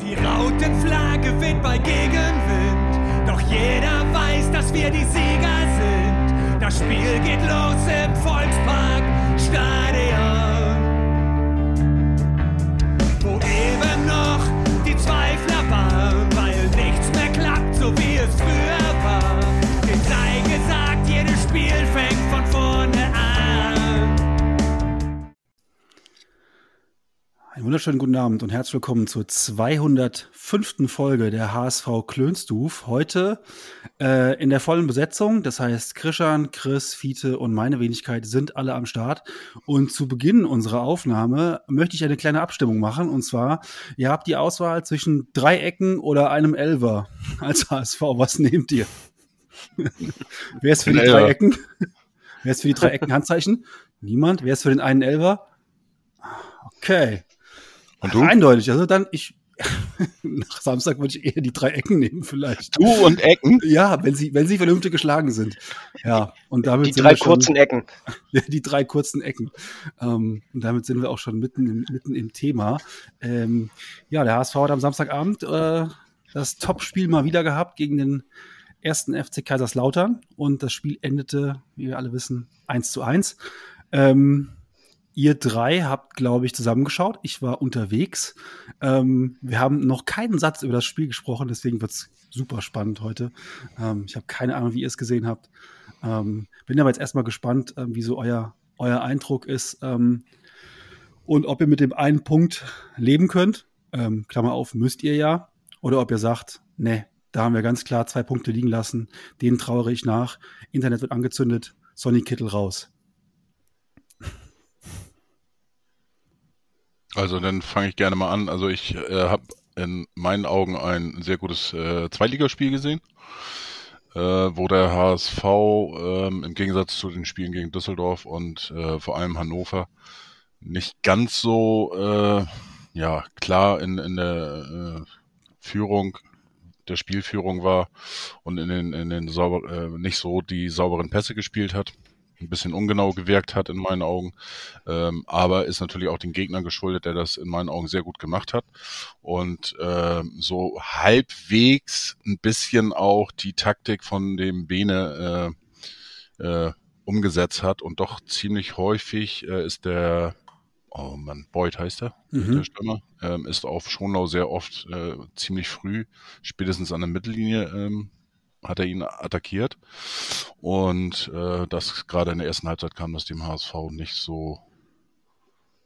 Die Rautenflagge weht bei Gegenwind, doch jeder weiß, dass wir die Sieger sind. Das Spiel geht los im Volkspark Stadion, wo eben noch die Zweifler waren, weil nichts mehr klappt, so wie es früher war. Dem sei gesagt, jedes Spiel fängt von vorne wunderschönen guten Abend und herzlich willkommen zur 205. Folge der HSV Klönstuf. Heute äh, in der vollen Besetzung. Das heißt, Krishan, Chris, Fiete und meine Wenigkeit sind alle am Start. Und zu Beginn unserer Aufnahme möchte ich eine kleine Abstimmung machen. Und zwar, ihr habt die Auswahl zwischen drei Ecken oder einem Elver als HSV. Was nehmt ihr? Wer ist für die drei. Ecken? Wer ist für die drei Ecken Handzeichen? Niemand. Wer ist für den einen Elver? Okay. Und du? Eindeutig. Also dann, ich, nach Samstag würde ich eher die drei Ecken nehmen, vielleicht. Du und Ecken? Ja, wenn sie, wenn sie vernünftig geschlagen sind. Ja, und damit Die sind drei wir schon, kurzen Ecken. die drei kurzen Ecken. Ähm, und damit sind wir auch schon mitten im, mitten im Thema. Ähm, ja, der HSV hat am Samstagabend äh, das Topspiel mal wieder gehabt gegen den ersten FC Kaiserslautern. Und das Spiel endete, wie wir alle wissen, 1 zu 1. Ähm, ihr drei habt, glaube ich, zusammengeschaut. Ich war unterwegs. Ähm, wir haben noch keinen Satz über das Spiel gesprochen, deswegen wird es super spannend heute. Ähm, ich habe keine Ahnung, wie ihr es gesehen habt. Ähm, bin aber jetzt erstmal gespannt, ähm, wie so euer, euer Eindruck ist ähm, und ob ihr mit dem einen Punkt leben könnt. Ähm, Klammer auf, müsst ihr ja. Oder ob ihr sagt, ne, da haben wir ganz klar zwei Punkte liegen lassen. Denen trauere ich nach. Internet wird angezündet. Sonny Kittel raus. Also dann fange ich gerne mal an. Also ich äh, habe in meinen Augen ein sehr gutes äh, Zweitligaspiel gesehen, äh, wo der HSV ähm, im Gegensatz zu den Spielen gegen Düsseldorf und äh, vor allem Hannover nicht ganz so äh, ja klar in, in der äh, Führung der Spielführung war und in den, in den sauber, äh, nicht so die sauberen Pässe gespielt hat. Ein bisschen ungenau gewirkt hat in meinen Augen. Ähm, aber ist natürlich auch den Gegnern geschuldet, der das in meinen Augen sehr gut gemacht hat. Und ähm, so halbwegs ein bisschen auch die Taktik von dem Bene äh, äh, umgesetzt hat und doch ziemlich häufig äh, ist der, oh Mann, Boyd heißt er, Mhm. der Stürmer, ähm, ist auf Schonlau sehr oft äh, ziemlich früh, spätestens an der Mittellinie, ähm, hat er ihn attackiert. Und äh, das gerade in der ersten Halbzeit kam das dem HSV nicht so,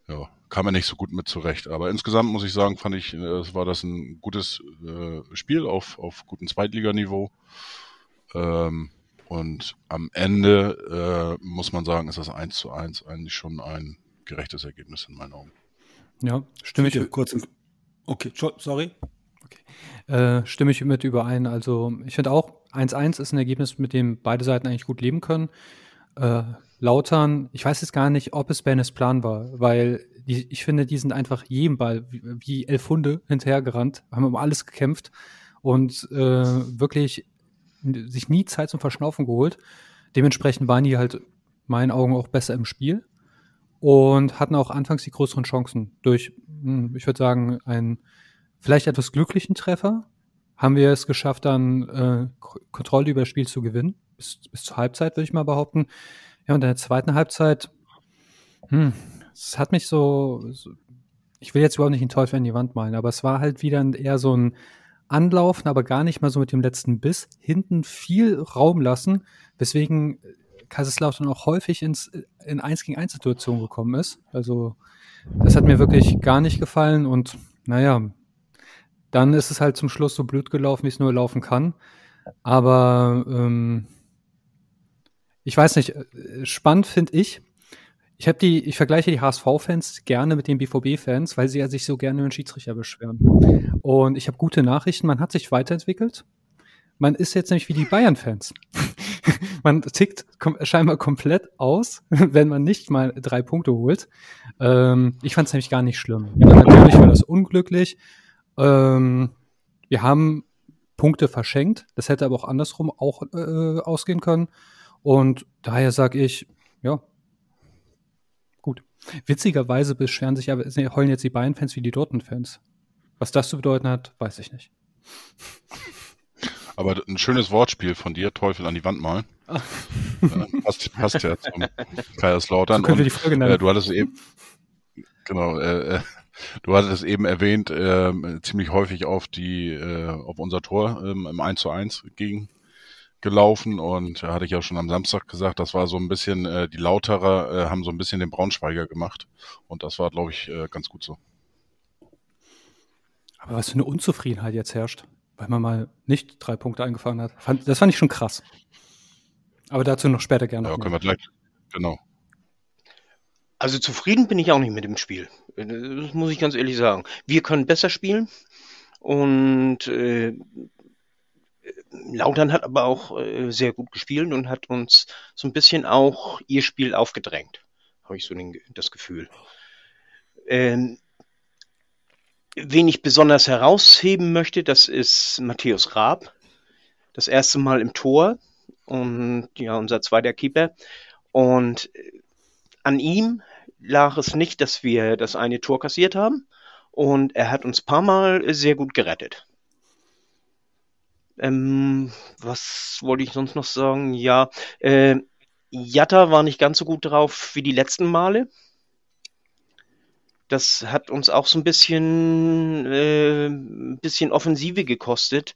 ja, kam er nicht so gut mit zurecht. Aber insgesamt muss ich sagen, fand ich, äh, es war das ein gutes äh, Spiel auf, auf gutem Zweitliganiveau. Ähm, und am Ende äh, muss man sagen, ist das 1 zu 1 eigentlich schon ein gerechtes Ergebnis in meinen Augen. Ja, stimme ich, Bitte, kurz Okay, sorry. Äh, stimme ich mit überein. Also ich finde auch, 1-1 ist ein Ergebnis, mit dem beide Seiten eigentlich gut leben können. Äh, Lautern, ich weiß jetzt gar nicht, ob es Bennes Plan war, weil die, ich finde, die sind einfach jedem Ball wie, wie elf Hunde hinterhergerannt, haben um alles gekämpft und äh, wirklich sich nie Zeit zum Verschnaufen geholt. Dementsprechend waren die halt in meinen Augen auch besser im Spiel und hatten auch anfangs die größeren Chancen durch, hm, ich würde sagen, einen vielleicht etwas glücklichen Treffer. Haben wir es geschafft, dann äh, Kontrolle über das Spiel zu gewinnen, bis, bis zur Halbzeit, würde ich mal behaupten. Ja, und in der zweiten Halbzeit, hm, es hat mich so, so, ich will jetzt überhaupt nicht den Teufel in die Wand malen, aber es war halt wieder eher so ein Anlaufen, aber gar nicht mal so mit dem letzten Biss. Hinten viel Raum lassen, weswegen Kaiserslautern auch häufig ins, in 1 gegen 1 Situationen gekommen ist. Also, das hat mir wirklich gar nicht gefallen und naja, dann ist es halt zum Schluss so blöd gelaufen, wie es nur laufen kann. Aber ähm, ich weiß nicht, äh, spannend finde ich. Ich habe die, ich vergleiche die HSV-Fans gerne mit den BVB-Fans, weil sie ja sich so gerne über den Schiedsrichter beschweren. Und ich habe gute Nachrichten, man hat sich weiterentwickelt. Man ist jetzt nämlich wie die Bayern-Fans. man tickt kom scheinbar komplett aus, wenn man nicht mal drei Punkte holt. Ähm, ich fand es nämlich gar nicht schlimm. Ja, natürlich war das unglücklich. Ähm, wir haben Punkte verschenkt. Das hätte aber auch andersrum auch äh, ausgehen können. Und daher sage ich, ja, gut. Witzigerweise beschweren sich aber, heulen jetzt die Bayern-Fans wie die Dortmund-Fans. Was das zu bedeuten hat, weiß ich nicht. Aber ein schönes Wortspiel von dir, Teufel an die Wand malen. Äh, passt, passt ja zum Kaiserslautern. So können wir die Folge nennen. Äh, du hattest eben, genau, äh, äh, du hattest es eben erwähnt, äh, ziemlich häufig auf die, äh, auf unser Tor ähm, im 1 zu 1 gegen gelaufen und hatte ich ja schon am Samstag gesagt, das war so ein bisschen, äh, die Lauterer äh, haben so ein bisschen den Braunschweiger gemacht und das war, glaube ich, äh, ganz gut so. Aber was für eine Unzufriedenheit jetzt herrscht, weil man mal nicht drei Punkte eingefangen hat. Fand, das fand ich schon krass. Aber dazu noch später gerne. Ja, noch können wir gleich, genau. Also zufrieden bin ich auch nicht mit dem Spiel. Das muss ich ganz ehrlich sagen. Wir können besser spielen und äh, Lautern hat aber auch äh, sehr gut gespielt und hat uns so ein bisschen auch ihr Spiel aufgedrängt. Habe ich so den, das Gefühl. Ähm, wen ich besonders herausheben möchte, das ist Matthäus Raab. Das erste Mal im Tor und ja, unser zweiter Keeper. Und äh, an ihm lag es nicht, dass wir das eine Tor kassiert haben. Und er hat uns paar Mal sehr gut gerettet. Ähm, was wollte ich sonst noch sagen? Ja, äh, Jatta war nicht ganz so gut drauf wie die letzten Male. Das hat uns auch so ein bisschen, äh, ein bisschen Offensive gekostet,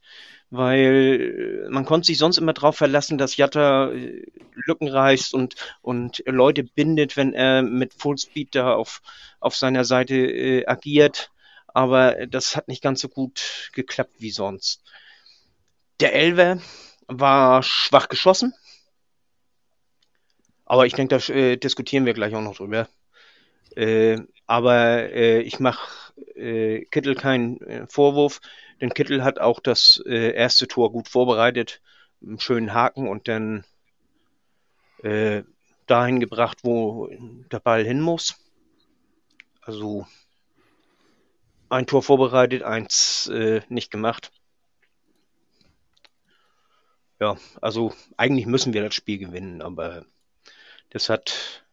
weil man konnte sich sonst immer darauf verlassen, dass Jatta äh, Lücken reißt und, und Leute bindet, wenn er mit Fullspeed da auf, auf seiner Seite äh, agiert. Aber das hat nicht ganz so gut geklappt wie sonst. Der Elver war schwach geschossen. Aber ich denke, da äh, diskutieren wir gleich auch noch drüber. Äh, aber äh, ich mache äh, Kittel keinen äh, Vorwurf, denn Kittel hat auch das äh, erste Tor gut vorbereitet, einen schönen Haken und dann äh, dahin gebracht, wo der Ball hin muss. Also ein Tor vorbereitet, eins äh, nicht gemacht. Ja, also eigentlich müssen wir das Spiel gewinnen, aber das hat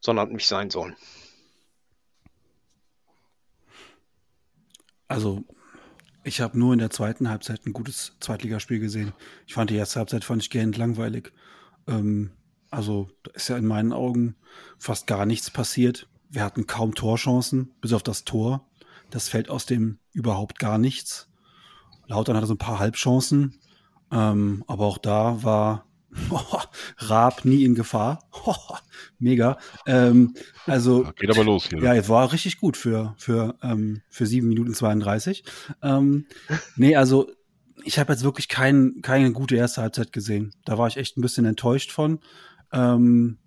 sondern nicht sein sollen. Also, ich habe nur in der zweiten Halbzeit ein gutes Zweitligaspiel gesehen. Ich fand die erste Halbzeit fand ich gähnend langweilig. Ähm, also, da ist ja in meinen Augen fast gar nichts passiert. Wir hatten kaum Torchancen, bis auf das Tor. Das fällt aus dem überhaupt gar nichts. Lautern hatte so ein paar Halbchancen, ähm, aber auch da war Raab nie in Gefahr. Mega. Ähm, also Ja, Geht aber los hier. ja, es war richtig gut für, für, ähm, für 7 Minuten 32. Ähm, nee, also ich habe jetzt wirklich kein, keine gute erste Halbzeit gesehen. Da war ich echt ein bisschen enttäuscht von. Ähm,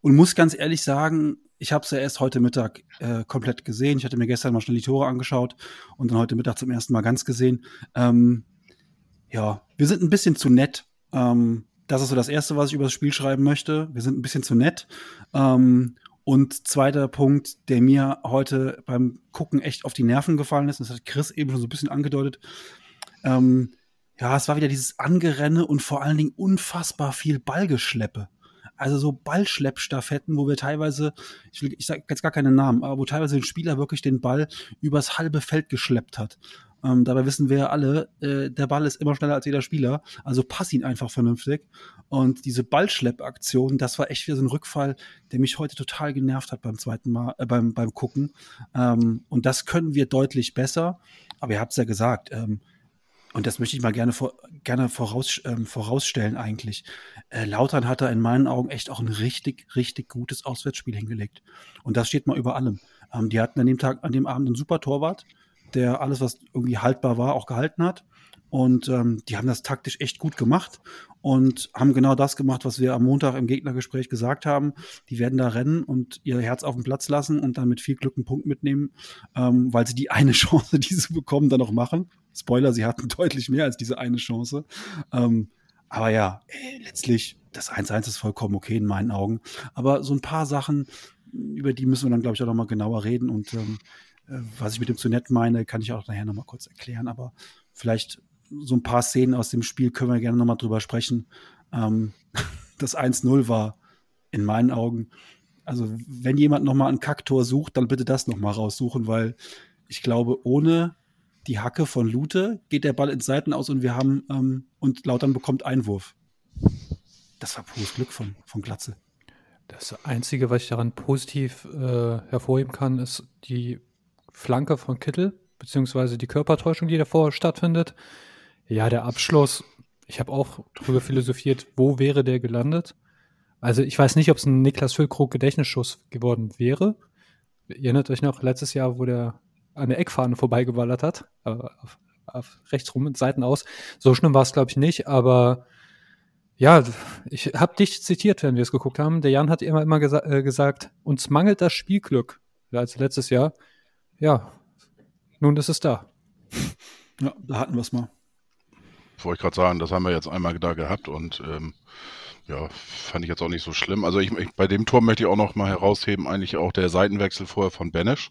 und muss ganz ehrlich sagen, ich habe es ja erst heute Mittag äh, komplett gesehen. Ich hatte mir gestern mal schnell die Tore angeschaut und dann heute Mittag zum ersten Mal ganz gesehen. Ähm, ja, wir sind ein bisschen zu nett. Ähm, das ist so das Erste, was ich über das Spiel schreiben möchte. Wir sind ein bisschen zu nett. Ähm, und zweiter Punkt, der mir heute beim Gucken echt auf die Nerven gefallen ist, das hat Chris eben schon so ein bisschen angedeutet. Ähm, ja, es war wieder dieses Angerenne und vor allen Dingen unfassbar viel Ballgeschleppe. Also so Ballschleppstaffetten, wo wir teilweise, ich, ich sage jetzt gar keine Namen, aber wo teilweise ein Spieler wirklich den Ball übers halbe Feld geschleppt hat. Ähm, dabei wissen wir ja alle, äh, der Ball ist immer schneller als jeder Spieler, also pass ihn einfach vernünftig. Und diese Ballschleppaktion, das war echt wieder so ein Rückfall, der mich heute total genervt hat beim zweiten Mal, äh, beim, beim Gucken. Ähm, und das können wir deutlich besser. Aber ihr habt es ja gesagt, ähm, und das möchte ich mal gerne, vor, gerne voraus, ähm, vorausstellen eigentlich. Äh, Lautern hat da in meinen Augen echt auch ein richtig, richtig gutes Auswärtsspiel hingelegt. Und das steht mal über allem. Ähm, die hatten an dem Tag, an dem Abend einen super Torwart, der alles, was irgendwie haltbar war, auch gehalten hat. Und ähm, die haben das taktisch echt gut gemacht und haben genau das gemacht, was wir am Montag im Gegnergespräch gesagt haben. Die werden da rennen und ihr Herz auf den Platz lassen und dann mit viel Glück einen Punkt mitnehmen, ähm, weil sie die eine Chance, die sie bekommen, dann auch machen. Spoiler, sie hatten deutlich mehr als diese eine Chance. Ähm, aber ja, ey, letztlich, das 1-1 ist vollkommen okay in meinen Augen. Aber so ein paar Sachen, über die müssen wir dann, glaube ich, auch nochmal genauer reden. Und ähm, äh, was ich mit dem zu nett meine, kann ich auch nachher nochmal kurz erklären. Aber vielleicht so ein paar Szenen aus dem Spiel können wir gerne nochmal drüber sprechen. Ähm, das 1-0 war in meinen Augen, also wenn jemand nochmal ein Kacktor sucht, dann bitte das nochmal raussuchen, weil ich glaube, ohne die Hacke von Lute geht der Ball ins Seiten aus und wir haben ähm, und Lautern bekommt Einwurf. Das war pures Glück von, von Glatze. Das Einzige, was ich daran positiv äh, hervorheben kann, ist die Flanke von Kittel, beziehungsweise die Körpertäuschung, die davor stattfindet. Ja, der Abschluss, ich habe auch darüber philosophiert, wo wäre der gelandet? Also ich weiß nicht, ob es ein Niklas Füllkrug Gedächtnisschuss geworden wäre. Ihr erinnert euch noch, letztes Jahr, wo der an der Eckfahne vorbeigewallert hat, äh, auf, auf rechts rum und Seiten aus. So schlimm war es, glaube ich, nicht, aber ja, ich habe dich zitiert, wenn wir es geguckt haben. Der Jan hat immer, immer gesa äh, gesagt, uns mangelt das Spielglück. Als letztes Jahr. Ja, nun ist es da. Ja, da hatten wir es mal. Wollte ich gerade sagen, das haben wir jetzt einmal da gehabt und ähm, ja, fand ich jetzt auch nicht so schlimm. Also ich, ich, bei dem Tor möchte ich auch noch mal herausheben, eigentlich auch der Seitenwechsel vorher von Benesch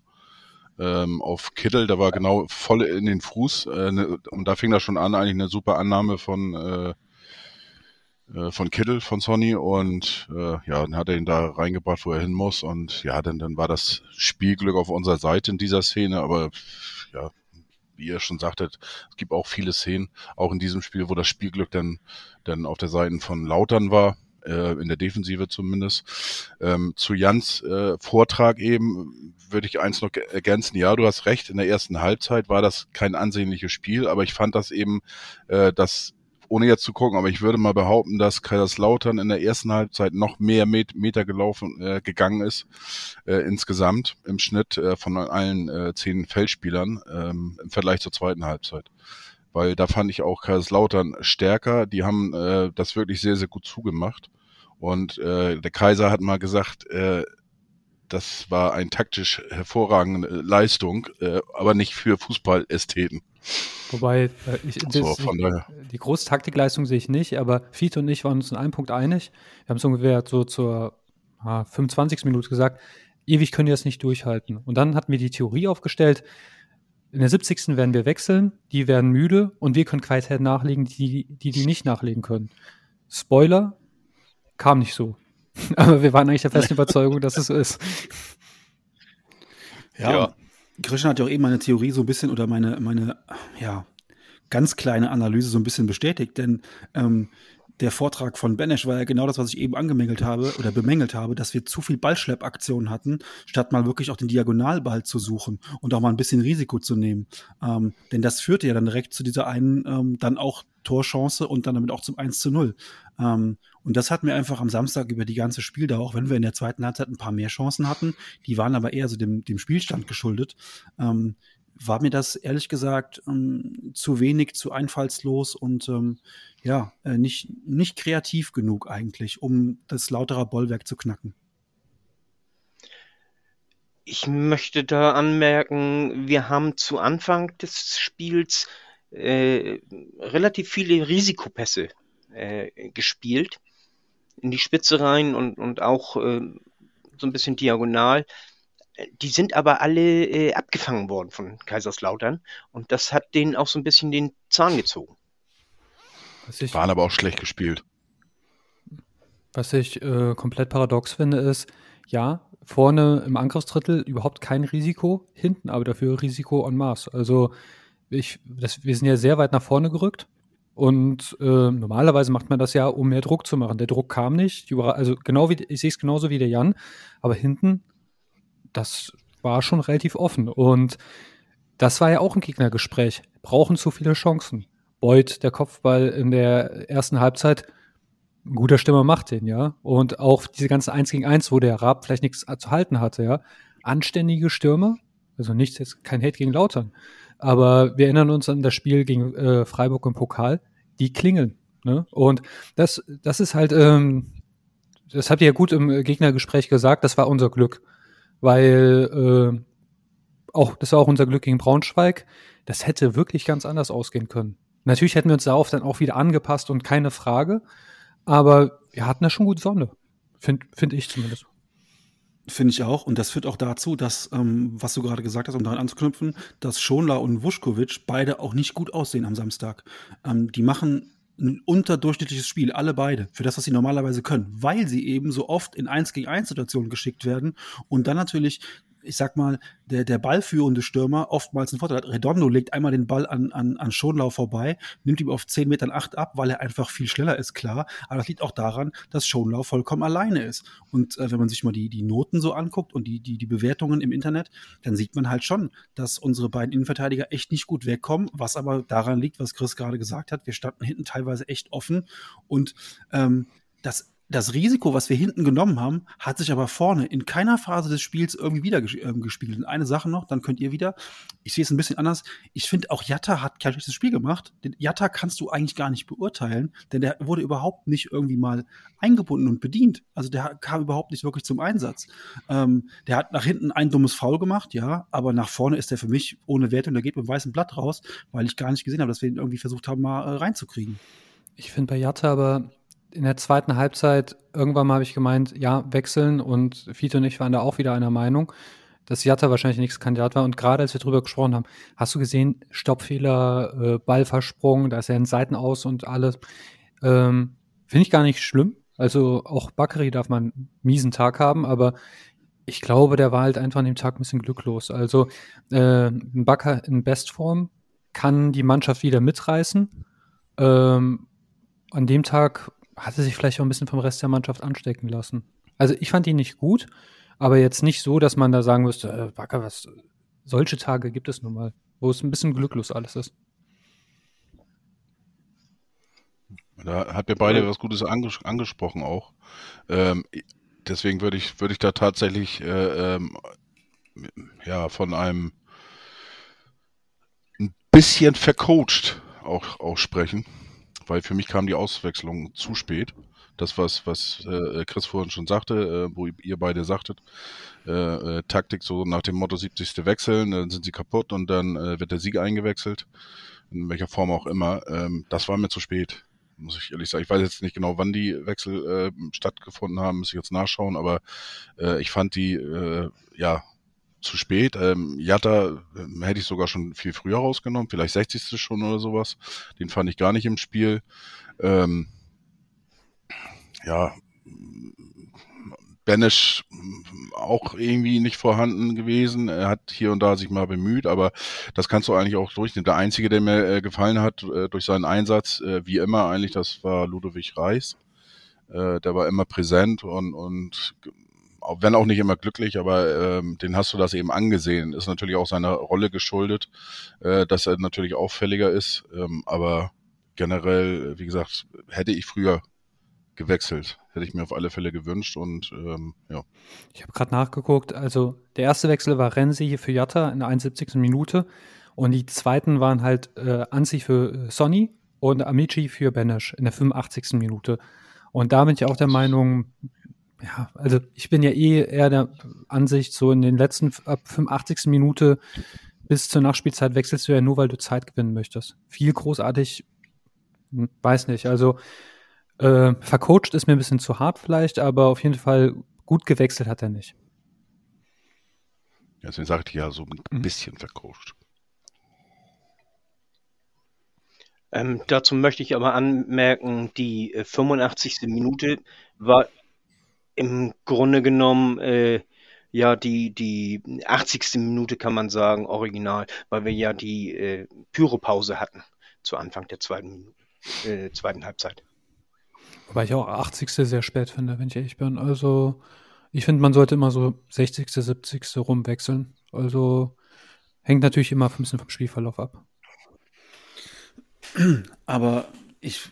ähm, auf Kittel, der war genau voll in den Fuß äh, ne, und da fing das schon an, eigentlich eine super Annahme von äh, äh, von Kittel, von Sonny und äh, ja, dann hat er ihn da reingebracht, wo er hin muss und ja, dann, dann war das Spielglück auf unserer Seite in dieser Szene, aber ja, wie ihr schon sagtet, es gibt auch viele Szenen, auch in diesem Spiel, wo das Spielglück dann, dann auf der Seite von Lautern war, äh, in der Defensive zumindest. Ähm, zu Jans äh, Vortrag eben würde ich eins noch ergänzen. Ja, du hast recht, in der ersten Halbzeit war das kein ansehnliches Spiel, aber ich fand das eben, äh, dass ohne jetzt zu gucken, aber ich würde mal behaupten, dass Kaiserslautern in der ersten Halbzeit noch mehr Met Meter gelaufen äh, gegangen ist äh, insgesamt im Schnitt äh, von allen äh, zehn Feldspielern ähm, im Vergleich zur zweiten Halbzeit. Weil da fand ich auch Kaiserslautern stärker. Die haben äh, das wirklich sehr, sehr gut zugemacht. Und äh, der Kaiser hat mal gesagt, äh, das war eine taktisch hervorragende Leistung, äh, aber nicht für Fußballästheten. Wobei, äh, ich, so, von die, die große Taktikleistung sehe ich nicht, aber Fiete und ich waren uns in einem Punkt einig. Wir haben es ungefähr so zur ah, 25. Minute gesagt, ewig können die das nicht durchhalten. Und dann hatten wir die Theorie aufgestellt, in der 70. werden wir wechseln, die werden müde und wir können Qualität nachlegen, die, die die nicht nachlegen können. Spoiler, kam nicht so. Aber wir waren eigentlich der festen Überzeugung, dass es so ist. Ja, ja. Christian hat ja auch eben meine Theorie so ein bisschen oder meine, meine, ja, ganz kleine Analyse so ein bisschen bestätigt, denn ähm, der Vortrag von Benesch war ja genau das, was ich eben angemängelt habe oder bemängelt habe, dass wir zu viel Ballschleppaktionen hatten, statt mal wirklich auch den Diagonalball zu suchen und auch mal ein bisschen Risiko zu nehmen. Ähm, denn das führte ja dann direkt zu dieser einen ähm, dann auch Torchance und dann damit auch zum 1 zu 0. Ähm, und das hatten wir einfach am Samstag über die ganze Spieldauer, auch wenn wir in der zweiten Halbzeit ein paar mehr Chancen hatten, die waren aber eher so dem, dem Spielstand geschuldet. Ähm, war mir das ehrlich gesagt ähm, zu wenig, zu einfallslos und ähm, ja, äh, nicht, nicht kreativ genug eigentlich, um das lauterer Bollwerk zu knacken. Ich möchte da anmerken, wir haben zu Anfang des Spiels äh, relativ viele Risikopässe äh, gespielt in die Spitze rein und, und auch äh, so ein bisschen diagonal. Die sind aber alle äh, abgefangen worden von Kaiserslautern und das hat denen auch so ein bisschen den Zahn gezogen. Ich, Waren aber auch schlecht gespielt. Was ich äh, komplett paradox finde, ist, ja, vorne im Angriffsdrittel überhaupt kein Risiko, hinten aber dafür Risiko en masse. Also ich, das, wir sind ja sehr weit nach vorne gerückt und äh, normalerweise macht man das ja, um mehr Druck zu machen. Der Druck kam nicht, also genau wie ich sehe es genauso wie der Jan, aber hinten, das war schon relativ offen und das war ja auch ein Gegnergespräch. Brauchen zu viele Chancen. Beuth, der Kopfball in der ersten Halbzeit, ein guter Stimmer macht den, ja. Und auch diese ganzen 1 gegen 1, wo der Raab vielleicht nichts zu halten hatte, ja. Anständige Stürmer, also nichts, jetzt kein Hate gegen Lautern. Aber wir erinnern uns an das Spiel gegen äh, Freiburg im Pokal, die klingeln. Ne? Und das, das ist halt, ähm, das habt ihr ja gut im Gegnergespräch gesagt, das war unser Glück. Weil äh, auch, das war auch unser Glück gegen Braunschweig. Das hätte wirklich ganz anders ausgehen können. Natürlich hätten wir uns darauf dann auch wieder angepasst und keine Frage. Aber wir hatten da schon gute Sonne. Finde find ich zumindest. Finde ich auch. Und das führt auch dazu, dass, ähm, was du gerade gesagt hast, um daran anzuknüpfen, dass Schonler und Vuskovic beide auch nicht gut aussehen am Samstag. Ähm, die machen ein unterdurchschnittliches Spiel, alle beide, für das, was sie normalerweise können, weil sie eben so oft in 1 gegen 1 Situationen geschickt werden und dann natürlich ich sag mal, der, der ballführende Stürmer oftmals einen Vorteil hat. Redondo legt einmal den Ball an, an, an Schonlau vorbei, nimmt ihm auf 10 Metern 8 ab, weil er einfach viel schneller ist, klar. Aber das liegt auch daran, dass Schonlau vollkommen alleine ist. Und äh, wenn man sich mal die, die Noten so anguckt und die, die, die Bewertungen im Internet, dann sieht man halt schon, dass unsere beiden Innenverteidiger echt nicht gut wegkommen, was aber daran liegt, was Chris gerade gesagt hat. Wir standen hinten teilweise echt offen und ähm, das das Risiko, was wir hinten genommen haben, hat sich aber vorne in keiner Phase des Spiels irgendwie wieder ähm, gespielt. Und eine Sache noch, dann könnt ihr wieder. Ich sehe es ein bisschen anders. Ich finde auch Jatta hat kein schlechtes Spiel gemacht. Den Jatta kannst du eigentlich gar nicht beurteilen, denn der wurde überhaupt nicht irgendwie mal eingebunden und bedient. Also der kam überhaupt nicht wirklich zum Einsatz. Ähm, der hat nach hinten ein dummes Foul gemacht, ja, aber nach vorne ist der für mich ohne Wert und der geht mit weißem Blatt raus, weil ich gar nicht gesehen habe, dass wir ihn irgendwie versucht haben, mal äh, reinzukriegen. Ich finde bei Jatta aber in der zweiten Halbzeit, irgendwann mal habe ich gemeint, ja, wechseln und Fiete und ich waren da auch wieder einer Meinung, dass Jatta wahrscheinlich nichts Kandidat war. Und gerade als wir drüber gesprochen haben, hast du gesehen, Stoppfehler, äh, Ballversprung, da ist er in Seiten aus und alles. Ähm, Finde ich gar nicht schlimm. Also auch Bakary darf man einen miesen Tag haben, aber ich glaube, der war halt einfach an dem Tag ein bisschen glücklos. Also äh, ein Bakker in Bestform kann die Mannschaft wieder mitreißen. Ähm, an dem Tag hat er sich vielleicht auch ein bisschen vom Rest der Mannschaft anstecken lassen. Also ich fand ihn nicht gut, aber jetzt nicht so, dass man da sagen müsste, äh, Wacker, was, solche Tage gibt es nun mal, wo es ein bisschen glücklos alles ist. Da hat mir beide was Gutes anges angesprochen auch. Ähm, deswegen würde ich, würde ich da tatsächlich äh, ähm, ja, von einem ein bisschen vercoacht auch, auch sprechen weil für mich kam die Auswechslung zu spät. Das, was, was äh, Chris vorhin schon sagte, äh, wo ihr beide sagtet, äh, äh Taktik so nach dem Motto 70. wechseln, dann sind sie kaputt und dann äh, wird der Sieg eingewechselt, in welcher Form auch immer. Ähm, das war mir zu spät, muss ich ehrlich sagen. Ich weiß jetzt nicht genau, wann die Wechsel äh, stattgefunden haben, muss ich jetzt nachschauen, aber ich fand die, ja, zu spät. Ähm, Jatta äh, hätte ich sogar schon viel früher rausgenommen, vielleicht 60. schon oder sowas. Den fand ich gar nicht im Spiel. Ähm, ja, Banish auch irgendwie nicht vorhanden gewesen. Er hat hier und da sich mal bemüht, aber das kannst du eigentlich auch durchnehmen. Der Einzige, der mir äh, gefallen hat äh, durch seinen Einsatz, äh, wie immer eigentlich, das war Ludovic Reis. Äh, der war immer präsent und, und wenn auch nicht immer glücklich, aber ähm, den hast du das eben angesehen. Ist natürlich auch seiner Rolle geschuldet, äh, dass er natürlich auffälliger ist. Ähm, aber generell, wie gesagt, hätte ich früher gewechselt. Hätte ich mir auf alle Fälle gewünscht und ähm, ja. Ich habe gerade nachgeguckt, also der erste Wechsel war Renzi hier für Jatta in der 71. Minute und die zweiten waren halt äh, Anzi für äh, Sonny und Amici für Benesch in der 85. Minute. Und da bin ich auch der Meinung, ja, also ich bin ja eh eher der Ansicht, so in den letzten ab 85. Minute bis zur Nachspielzeit wechselst du ja nur, weil du Zeit gewinnen möchtest. Viel großartig, hm, weiß nicht. Also äh, vercoacht ist mir ein bisschen zu hart vielleicht, aber auf jeden Fall gut gewechselt hat er nicht. Ja, deswegen sagte ich ja so ein mhm. bisschen vercoacht. Ähm, dazu möchte ich aber anmerken, die äh, 85. Minute war im Grunde genommen äh, ja die, die 80. Minute kann man sagen, original, weil wir ja die äh, Pyropause hatten zu Anfang der zweiten, äh, zweiten Halbzeit. Wobei ich auch 80. sehr spät finde, wenn ich ehrlich bin. Also ich finde, man sollte immer so 60., 70. rumwechseln. Also hängt natürlich immer ein bisschen vom Spielverlauf ab. Aber ich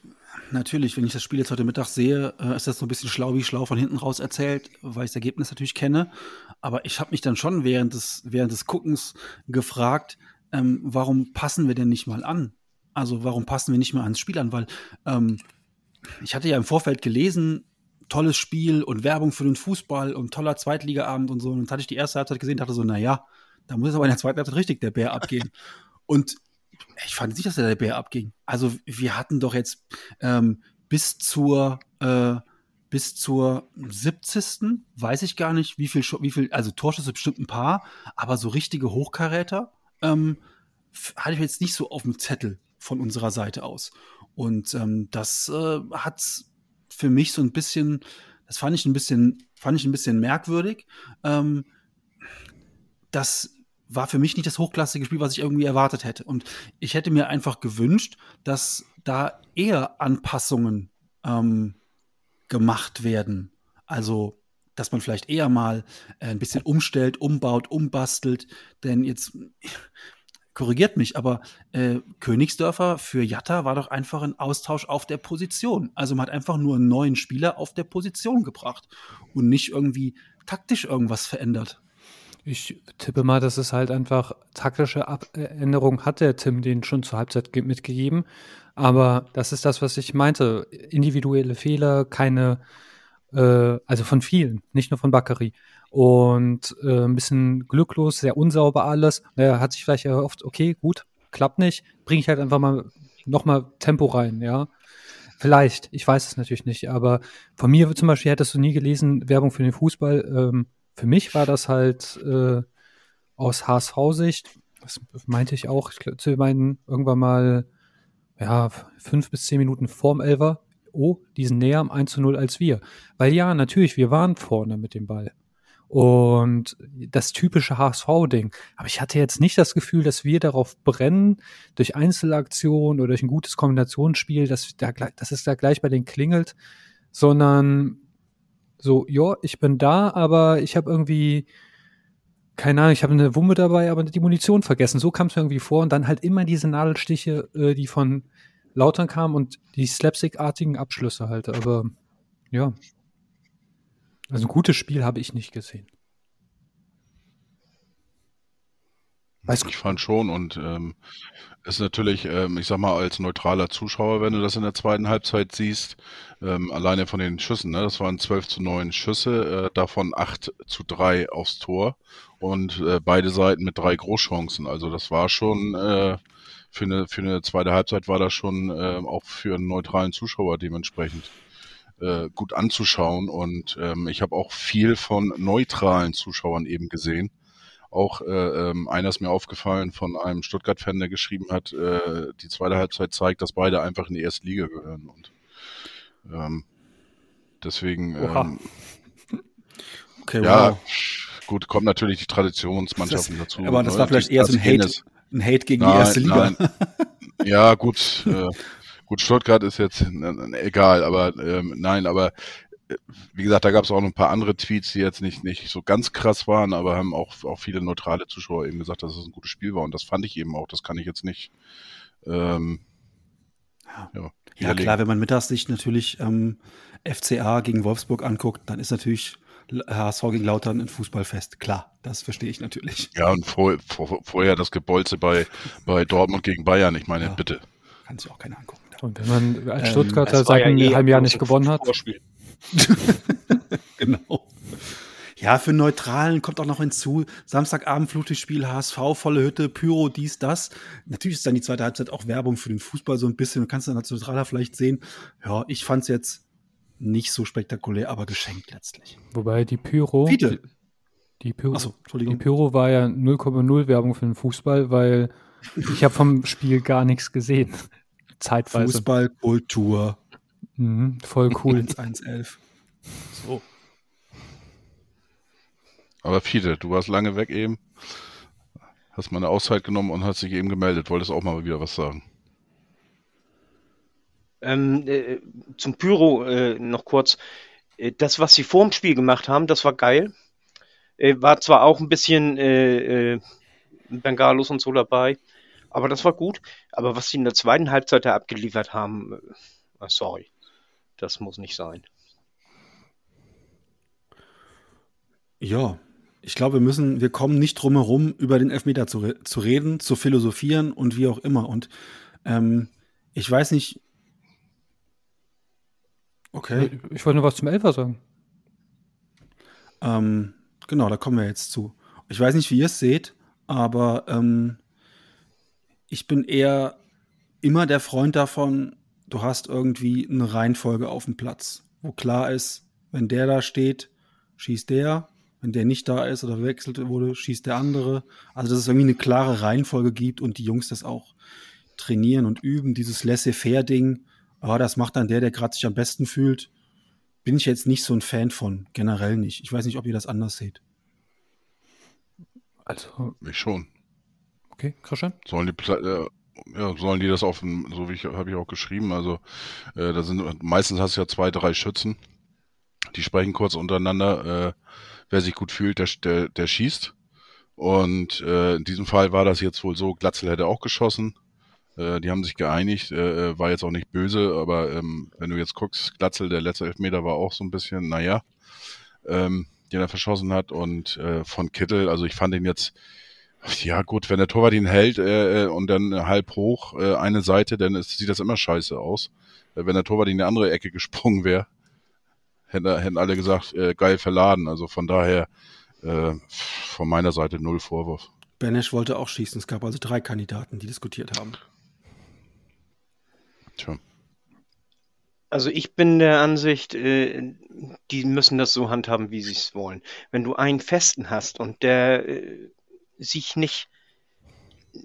natürlich, wenn ich das Spiel jetzt heute Mittag sehe, äh, ist das so ein bisschen schlau wie schlau von hinten raus erzählt, weil ich das Ergebnis natürlich kenne. Aber ich habe mich dann schon während des, während des Guckens gefragt, ähm, warum passen wir denn nicht mal an? Also warum passen wir nicht mal ans Spiel an? Weil ähm, ich hatte ja im Vorfeld gelesen, tolles Spiel und Werbung für den Fußball und toller Zweitligaabend und so. Und dann hatte ich die erste Halbzeit gesehen, dachte so, na ja, da muss es aber in der zweiten Halbzeit richtig der Bär abgehen. Und ich fand nicht, dass der Bär abging. Also wir hatten doch jetzt ähm, bis zur äh, bis zur 70. weiß ich gar nicht, wie viel, wie viel, also Torschüsse bestimmt ein paar, aber so richtige Hochkaräter ähm, hatte ich jetzt nicht so auf dem Zettel von unserer Seite aus. Und ähm, das äh, hat für mich so ein bisschen, das fand ich ein bisschen, fand ich ein bisschen merkwürdig. Ähm, das war für mich nicht das hochklassige Spiel, was ich irgendwie erwartet hätte. Und ich hätte mir einfach gewünscht, dass da eher Anpassungen ähm, gemacht werden. Also, dass man vielleicht eher mal äh, ein bisschen umstellt, umbaut, umbastelt. Denn jetzt korrigiert mich, aber äh, Königsdörfer für Jatta war doch einfach ein Austausch auf der Position. Also man hat einfach nur einen neuen Spieler auf der Position gebracht und nicht irgendwie taktisch irgendwas verändert. Ich tippe mal, dass es halt einfach taktische Ab Änderungen hat der Tim den schon zur Halbzeit mitgegeben. Aber das ist das, was ich meinte. Individuelle Fehler, keine, äh, also von vielen, nicht nur von Bakary. Und äh, ein bisschen glücklos, sehr unsauber alles. Er hat sich vielleicht erhofft, okay, gut, klappt nicht, bringe ich halt einfach mal nochmal Tempo rein, ja. Vielleicht, ich weiß es natürlich nicht, aber von mir zum Beispiel hättest du nie gelesen, Werbung für den Fußball. Ähm, für mich war das halt äh, aus HSV-Sicht, das meinte ich auch, ich zu meinen irgendwann mal, ja, fünf bis zehn Minuten vorm Elver, oh, die sind näher am 1 zu 0 als wir. Weil ja, natürlich, wir waren vorne mit dem Ball. Und das typische HSV-Ding. Aber ich hatte jetzt nicht das Gefühl, dass wir darauf brennen, durch Einzelaktionen oder durch ein gutes Kombinationsspiel, dass, da, dass es da gleich bei denen klingelt, sondern so, ja, ich bin da, aber ich habe irgendwie, keine Ahnung, ich habe eine Wumpe dabei, aber die Munition vergessen. So kam es mir irgendwie vor und dann halt immer diese Nadelstiche, äh, die von Lautern kamen und die slapstick-artigen Abschlüsse halt. Aber ja, also ein gutes Spiel habe ich nicht gesehen. Weiß ich fand schon und ähm, ist natürlich, ähm, ich sag mal, als neutraler Zuschauer, wenn du das in der zweiten Halbzeit siehst, ähm, alleine von den Schüssen, ne, das waren 12 zu 9 Schüsse, äh, davon 8 zu 3 aufs Tor und äh, beide Seiten mit drei Großchancen. Also das war schon äh, für, eine, für eine zweite Halbzeit war das schon äh, auch für einen neutralen Zuschauer dementsprechend äh, gut anzuschauen. Und ähm, ich habe auch viel von neutralen Zuschauern eben gesehen auch äh, ähm, einer ist mir aufgefallen von einem Stuttgart-Fan, der geschrieben hat, äh, die zweite Halbzeit zeigt, dass beide einfach in die erste Liga gehören. Und ähm, deswegen ähm, okay, ja, wow. gut, kommt natürlich die Traditionsmannschaften das, dazu. Aber das ne? war vielleicht eher so ein Hate, ein Hate gegen nein, die erste Liga. Nein. ja, gut. Äh, gut, Stuttgart ist jetzt äh, egal, aber ähm, nein, aber wie gesagt, da gab es auch noch ein paar andere Tweets, die jetzt nicht, nicht so ganz krass waren, aber haben auch, auch viele neutrale Zuschauer eben gesagt, dass es ein gutes Spiel war. Und das fand ich eben auch. Das kann ich jetzt nicht. Ähm, ja, ja klar, wenn man mittags sich natürlich ähm, FCA gegen Wolfsburg anguckt, dann ist natürlich HSV gegen Lautern ein Fußballfest. Klar, das verstehe ich natürlich. Ja, und vor, vor, vorher das Gebolze bei, bei Dortmund gegen Bayern. Ich meine, ja, bitte. Kann sich auch keiner angucken. Und wenn man als ähm, Stuttgarter seit einem ja halben Jahr nicht gewonnen hat. genau. Ja, für Neutralen kommt auch noch hinzu, Samstagabend Flutlichtspiel, HSV, volle Hütte, Pyro, dies, das. Natürlich ist dann die zweite Halbzeit auch Werbung für den Fußball so ein bisschen. Du kannst dann als Neutraler vielleicht sehen, ja, ich fand es jetzt nicht so spektakulär, aber geschenkt letztlich. Wobei die Pyro, Bitte. Die, Pyro, so, die Pyro war ja 0,0 Werbung für den Fußball, weil ich habe vom Spiel gar nichts gesehen. Zeitweise. Fußballkultur. Mhm, voll cool. 1-11. So. Aber Fiete, du warst lange weg eben. Hast mal eine Auszeit genommen und hast dich eben gemeldet. Wolltest auch mal wieder was sagen. Ähm, äh, zum Pyro äh, noch kurz. Äh, das, was sie vor dem Spiel gemacht haben, das war geil. Äh, war zwar auch ein bisschen äh, äh, Bengalos und so dabei, aber das war gut. Aber was sie in der zweiten Halbzeit da abgeliefert haben, sorry. Das muss nicht sein. Ja, ich glaube, wir müssen, wir kommen nicht drum herum, über den Elfmeter zu, zu reden, zu philosophieren und wie auch immer. Und ähm, ich weiß nicht. Okay. Ich wollte nur was zum Elfer sagen. Ähm, genau, da kommen wir jetzt zu. Ich weiß nicht, wie ihr es seht, aber ähm, ich bin eher immer der Freund davon, du hast irgendwie eine Reihenfolge auf dem Platz, wo klar ist, wenn der da steht, schießt der, wenn der nicht da ist oder wechselt wurde, schießt der andere. Also dass es irgendwie eine klare Reihenfolge gibt und die Jungs das auch trainieren und üben, dieses Laissez-faire-Ding, oh, das macht dann der, der gerade sich am besten fühlt, bin ich jetzt nicht so ein Fan von, generell nicht. Ich weiß nicht, ob ihr das anders seht. Also, Ich schon. okay, Christian? Sollen die, äh, ja, sollen die das auf so wie ich, habe ich auch geschrieben, also, äh, da sind, meistens hast du ja zwei, drei Schützen, die sprechen kurz untereinander, äh, wer sich gut fühlt, der, der, der schießt. Und äh, in diesem Fall war das jetzt wohl so, Glatzel hätte auch geschossen. Äh, die haben sich geeinigt, äh, äh, war jetzt auch nicht böse, aber ähm, wenn du jetzt guckst, Glatzel, der letzte Elfmeter war auch so ein bisschen, naja, ähm, den er verschossen hat. Und äh, von Kittel, also ich fand ihn jetzt, ja gut, wenn der Torwart ihn hält äh, äh, und dann halb hoch äh, eine Seite, dann ist, sieht das immer scheiße aus. Äh, wenn der Torwart in die andere Ecke gesprungen wäre, hätten, hätten alle gesagt, äh, geil verladen. Also von daher äh, von meiner Seite null Vorwurf. Benesch wollte auch schießen. Es gab also drei Kandidaten, die diskutiert haben. Tja. Also ich bin der Ansicht, äh, die müssen das so handhaben, wie sie es wollen. Wenn du einen Festen hast und der äh, sich nicht,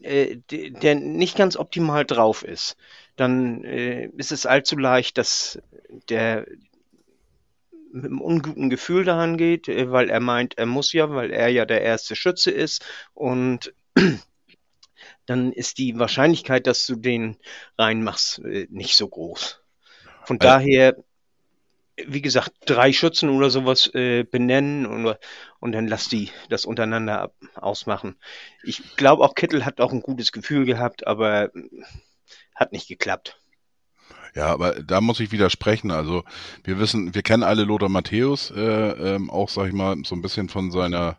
äh, de- der nicht ganz optimal drauf ist, dann äh, ist es allzu leicht, dass der mit einem unguten Gefühl daran geht, äh, weil er meint, er muss ja, weil er ja der erste Schütze ist und dann ist die Wahrscheinlichkeit, dass du den reinmachst, äh, nicht so groß. Von Äh. daher, wie gesagt, drei Schützen oder sowas äh, benennen und, und dann lass die das untereinander ab, ausmachen. Ich glaube auch Kittel hat auch ein gutes Gefühl gehabt, aber hat nicht geklappt. Ja, aber da muss ich widersprechen. Also wir wissen, wir kennen alle Lothar Matthäus, äh, ähm, auch sag ich mal, so ein bisschen von seiner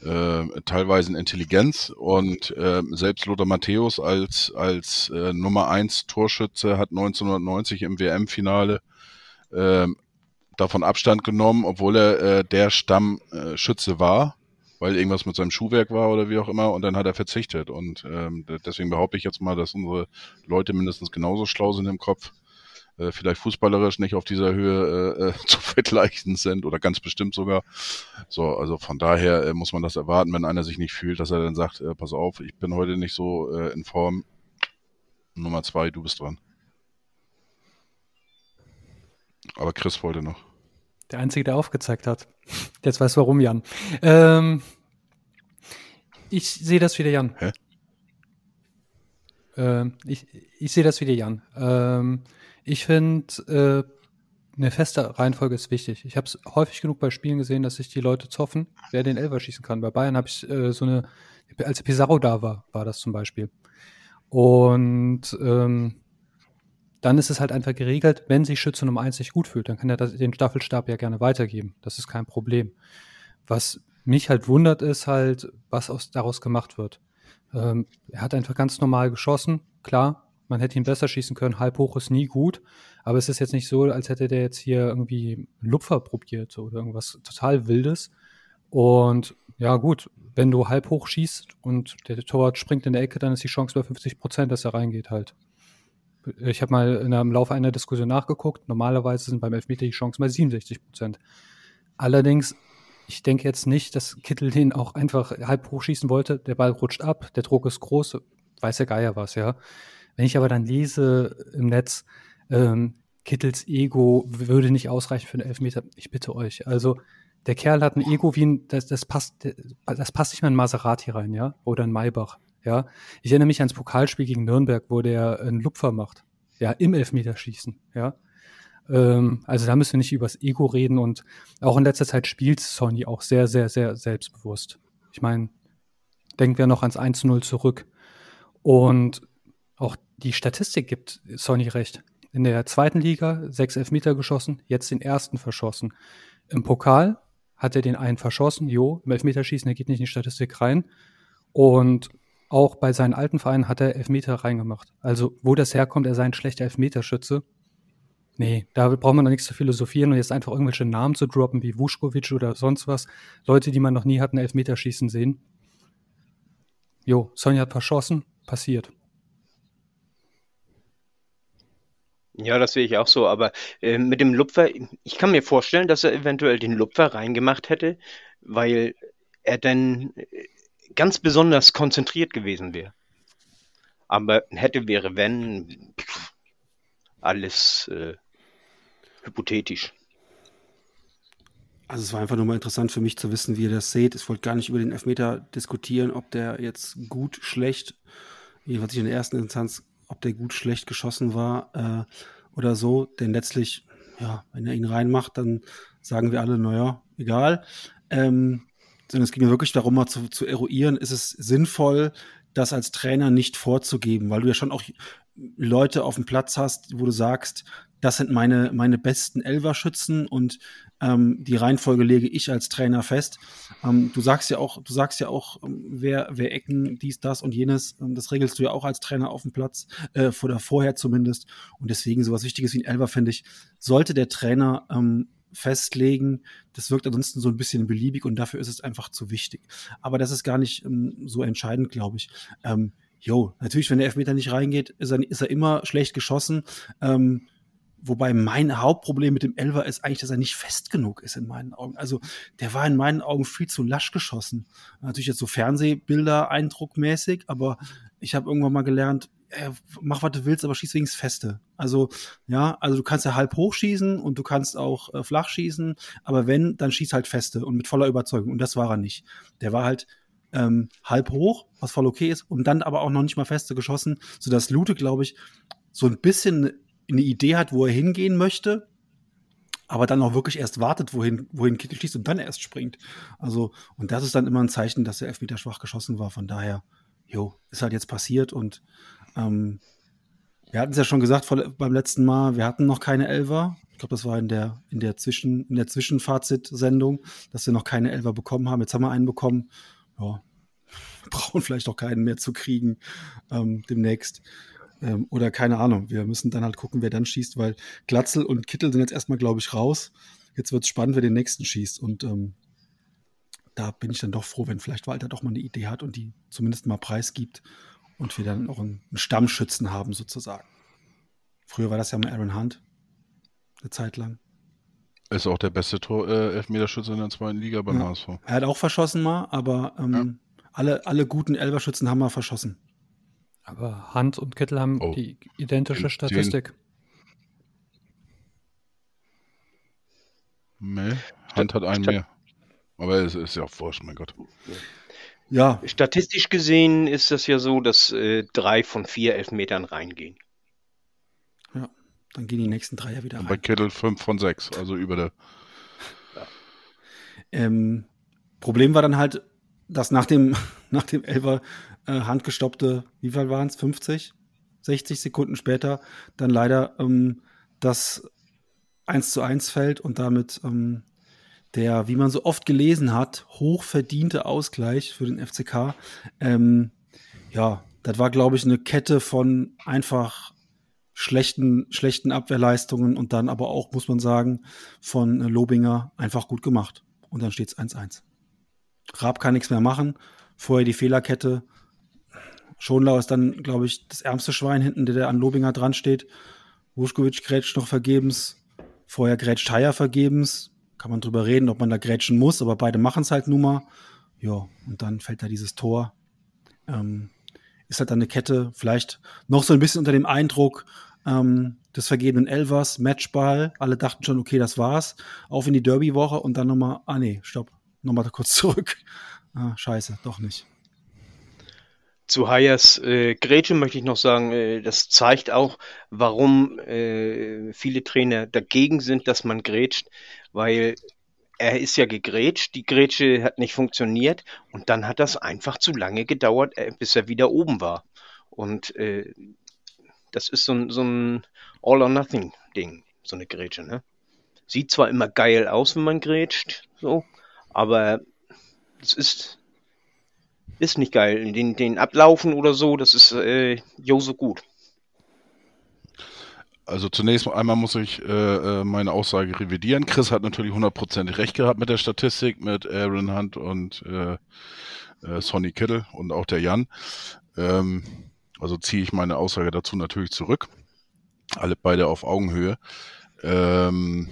äh, teilweise Intelligenz und äh, selbst Lothar Matthäus als als äh, Nummer eins Torschütze hat 1990 im WM-Finale äh, davon Abstand genommen, obwohl er äh, der Stammschütze äh, war, weil irgendwas mit seinem Schuhwerk war oder wie auch immer und dann hat er verzichtet und ähm, de- deswegen behaupte ich jetzt mal, dass unsere Leute mindestens genauso schlau sind im Kopf, äh, vielleicht fußballerisch nicht auf dieser Höhe äh, äh, zu vergleichen sind oder ganz bestimmt sogar. So, also von daher äh, muss man das erwarten, wenn einer sich nicht fühlt, dass er dann sagt, äh, pass auf, ich bin heute nicht so äh, in Form. Nummer zwei, du bist dran. Aber Chris wollte noch. Der Einzige, der aufgezeigt hat. Jetzt weiß warum, Jan. Ähm, ich sehe das wieder, Jan. Hä? Ähm, ich ich sehe das wieder, Jan. Ähm, ich finde, äh, eine feste Reihenfolge ist wichtig. Ich habe es häufig genug bei Spielen gesehen, dass sich die Leute zoffen, wer den Elfer schießen kann. Bei Bayern habe ich äh, so eine, als Pizarro da war, war das zum Beispiel. Und ähm, dann ist es halt einfach geregelt, wenn sich Schütze Nummer 1 sich gut fühlt, dann kann er das, den Staffelstab ja gerne weitergeben. Das ist kein Problem. Was mich halt wundert, ist halt, was aus, daraus gemacht wird. Ähm, er hat einfach ganz normal geschossen. Klar, man hätte ihn besser schießen können. Halb hoch ist nie gut. Aber es ist jetzt nicht so, als hätte der jetzt hier irgendwie Lupfer probiert oder irgendwas total Wildes. Und ja, gut, wenn du halb hoch schießt und der Torwart springt in der Ecke, dann ist die Chance bei 50 Prozent, dass er reingeht halt. Ich habe mal in einem Laufe einer Diskussion nachgeguckt. Normalerweise sind beim Elfmeter die Chancen bei 67 Prozent. Allerdings, ich denke jetzt nicht, dass Kittel den auch einfach halb hochschießen wollte. Der Ball rutscht ab, der Druck ist groß, weiß der Geier was, ja. Wenn ich aber dann lese im Netz, ähm, Kittels Ego würde nicht ausreichen für einen Elfmeter, ich bitte euch. Also, der Kerl hat ein Ego wie ein, das, das passt, das passt nicht mal in Maserati rein, ja, oder in Maybach, ja. Ich erinnere mich ans Pokalspiel gegen Nürnberg, wo der einen Lupfer macht, ja, im Elfmeterschießen, ja. Ähm, also da müssen wir nicht übers Ego reden und auch in letzter Zeit spielt Sony auch sehr, sehr, sehr selbstbewusst. Ich meine, denken wir noch ans 1-0 zurück. Und auch die Statistik gibt Sony recht. In der zweiten Liga sechs Elfmeter geschossen, jetzt den ersten verschossen. Im Pokal hat er den einen verschossen, jo, im Elfmeterschießen, der geht nicht in die Statistik rein. Und auch bei seinen alten Vereinen hat er Elfmeter reingemacht. Also, wo das herkommt, er sei ein schlechter Elfmeterschütze. Nee, da braucht man noch nichts zu philosophieren und jetzt einfach irgendwelche Namen zu droppen, wie Vuskovic oder sonst was. Leute, die man noch nie hat, einen Elfmeterschießen sehen. Jo, Sonja hat verschossen, passiert. Ja, das sehe ich auch so, aber äh, mit dem Lupfer, ich kann mir vorstellen, dass er eventuell den Lupfer reingemacht hätte, weil er dann äh, ganz besonders konzentriert gewesen wäre. Aber hätte, wäre, wenn, alles äh, hypothetisch. Also es war einfach nur mal interessant für mich zu wissen, wie ihr das seht. Ich wollte gar nicht über den Elfmeter diskutieren, ob der jetzt gut, schlecht, jedenfalls in der ersten Instanz, ob der gut, schlecht geschossen war äh, oder so. Denn letztlich, ja, wenn er ihn reinmacht, dann sagen wir alle, naja, egal. Ähm, sondern es ging wirklich darum, mal zu, zu eruieren, ist es sinnvoll, das als Trainer nicht vorzugeben, weil du ja schon auch Leute auf dem Platz hast, wo du sagst, das sind meine, meine besten Elverschützen und ähm, die Reihenfolge lege ich als Trainer fest. Ähm, du sagst ja auch, du sagst ja auch, ähm, wer, wer Ecken, dies, das und jenes, ähm, das regelst du ja auch als Trainer auf dem Platz, äh, oder vorher zumindest. Und deswegen sowas Wichtiges wie ein Elver, finde ich, sollte der Trainer ähm, festlegen. Das wirkt ansonsten so ein bisschen beliebig und dafür ist es einfach zu wichtig. Aber das ist gar nicht ähm, so entscheidend, glaube ich. Ähm, jo, natürlich, wenn der Elfmeter nicht reingeht, ist er, ist er immer schlecht geschossen. Ähm, Wobei mein Hauptproblem mit dem Elver ist eigentlich, dass er nicht fest genug ist in meinen Augen. Also der war in meinen Augen viel zu lasch geschossen. Natürlich jetzt so Fernsehbilder eindruckmäßig, aber ich habe irgendwann mal gelernt, äh, mach was du willst, aber schieß wenigstens feste. Also ja, also du kannst ja halb hoch schießen und du kannst auch äh, flach schießen, aber wenn, dann schieß halt feste und mit voller Überzeugung. Und das war er nicht. Der war halt ähm, halb hoch, was voll okay ist, und dann aber auch noch nicht mal feste geschossen, sodass Lute, glaube ich, so ein bisschen eine Idee hat, wo er hingehen möchte, aber dann auch wirklich erst wartet, wohin, wohin Kittel schießt und dann erst springt. Also, und das ist dann immer ein Zeichen, dass der Elfmeter schwach geschossen war. Von daher, jo, ist halt jetzt passiert und ähm, wir hatten es ja schon gesagt vor, beim letzten Mal, wir hatten noch keine Elfer. Ich glaube, das war in der, in der Zwischen, in der Zwischenfazit-Sendung, dass wir noch keine Elfer bekommen haben. Jetzt haben wir einen bekommen. Ja, brauchen vielleicht auch keinen mehr zu kriegen ähm, demnächst. Ähm, oder keine Ahnung. Wir müssen dann halt gucken, wer dann schießt, weil Glatzel und Kittel sind jetzt erstmal, glaube ich, raus. Jetzt wird es spannend, wer den nächsten schießt. Und ähm, da bin ich dann doch froh, wenn vielleicht Walter doch mal eine Idee hat und die zumindest mal preisgibt und wir dann auch einen, einen Stammschützen haben, sozusagen. Früher war das ja mal Aaron Hunt. Eine Zeit lang. Ist auch der beste Tor, äh, Elfmeterschütze in der zweiten Liga beim Ja. HSV. Er hat auch verschossen mal, aber ähm, alle, alle guten Elberschützen haben mal verschossen. Aber Hand und Kittel haben Oh. die identische Den- Statistik. Nee, Hand hat einen mehr. Aber es ist ja auch wurscht, mein Gott. Ja, Statistisch gesehen ist das ja so, dass äh, drei von vier Elfmetern reingehen. ja. Dann gehen die nächsten drei ja wieder Und bei rein. Kittel 5 von 6, also über der. Ähm, Problem war dann halt, dass nach dem, nach dem Elfer äh, handgestoppte, wie viel waren es? 50? 60 Sekunden später dann leider ähm, das 1 zu 1 fällt und damit ähm, der, wie man so oft gelesen hat, hochverdiente Ausgleich für den FCK. Ähm, ja, das war, glaube ich, eine Kette von einfach schlechten, schlechten Abwehrleistungen und dann aber auch, muss man sagen, von äh, Lobinger einfach gut gemacht. Und dann steht es 1-1. Raab kann nichts mehr machen. Vorher die Fehlerkette. Schonlau ist dann, glaube ich, das ärmste Schwein hinten, der da an Lobinger dran steht. Wuschkowitsch grätscht noch vergebens. Vorher grätscht Haier vergebens. Kann man drüber reden, ob man da grätschen muss, aber beide machen es halt nun mal. Ja, und dann fällt da dieses Tor. Ähm, ist halt dann eine Kette, vielleicht noch so ein bisschen unter dem Eindruck ähm, des vergebenen Elvers, Matchball. Alle dachten schon, okay, das war's. Auf in die Derby-Woche und dann nochmal, ah nee, stopp, nochmal kurz zurück. Ah, scheiße, doch nicht. Zu Hayers äh, Grätsche möchte ich noch sagen, äh, das zeigt auch, warum äh, viele Trainer dagegen sind, dass man grätscht, weil er ist ja gegrätscht, die Grätsche hat nicht funktioniert und dann hat das einfach zu lange gedauert, äh, bis er wieder oben war. Und äh, das ist so ein, so ein All-or-Nothing-Ding, so eine Grätsche. Ne? Sieht zwar immer geil aus, wenn man grätscht, so, aber es ist ist nicht geil. Den, den Ablaufen oder so, das ist äh, jo so gut. Also zunächst mal einmal muss ich äh, äh, meine Aussage revidieren. Chris hat natürlich hundertprozentig recht gehabt mit der Statistik, mit Aaron Hunt und äh, äh, Sonny Kittle und auch der Jan. Ähm, also ziehe ich meine Aussage dazu natürlich zurück. Alle beide auf Augenhöhe. Ähm,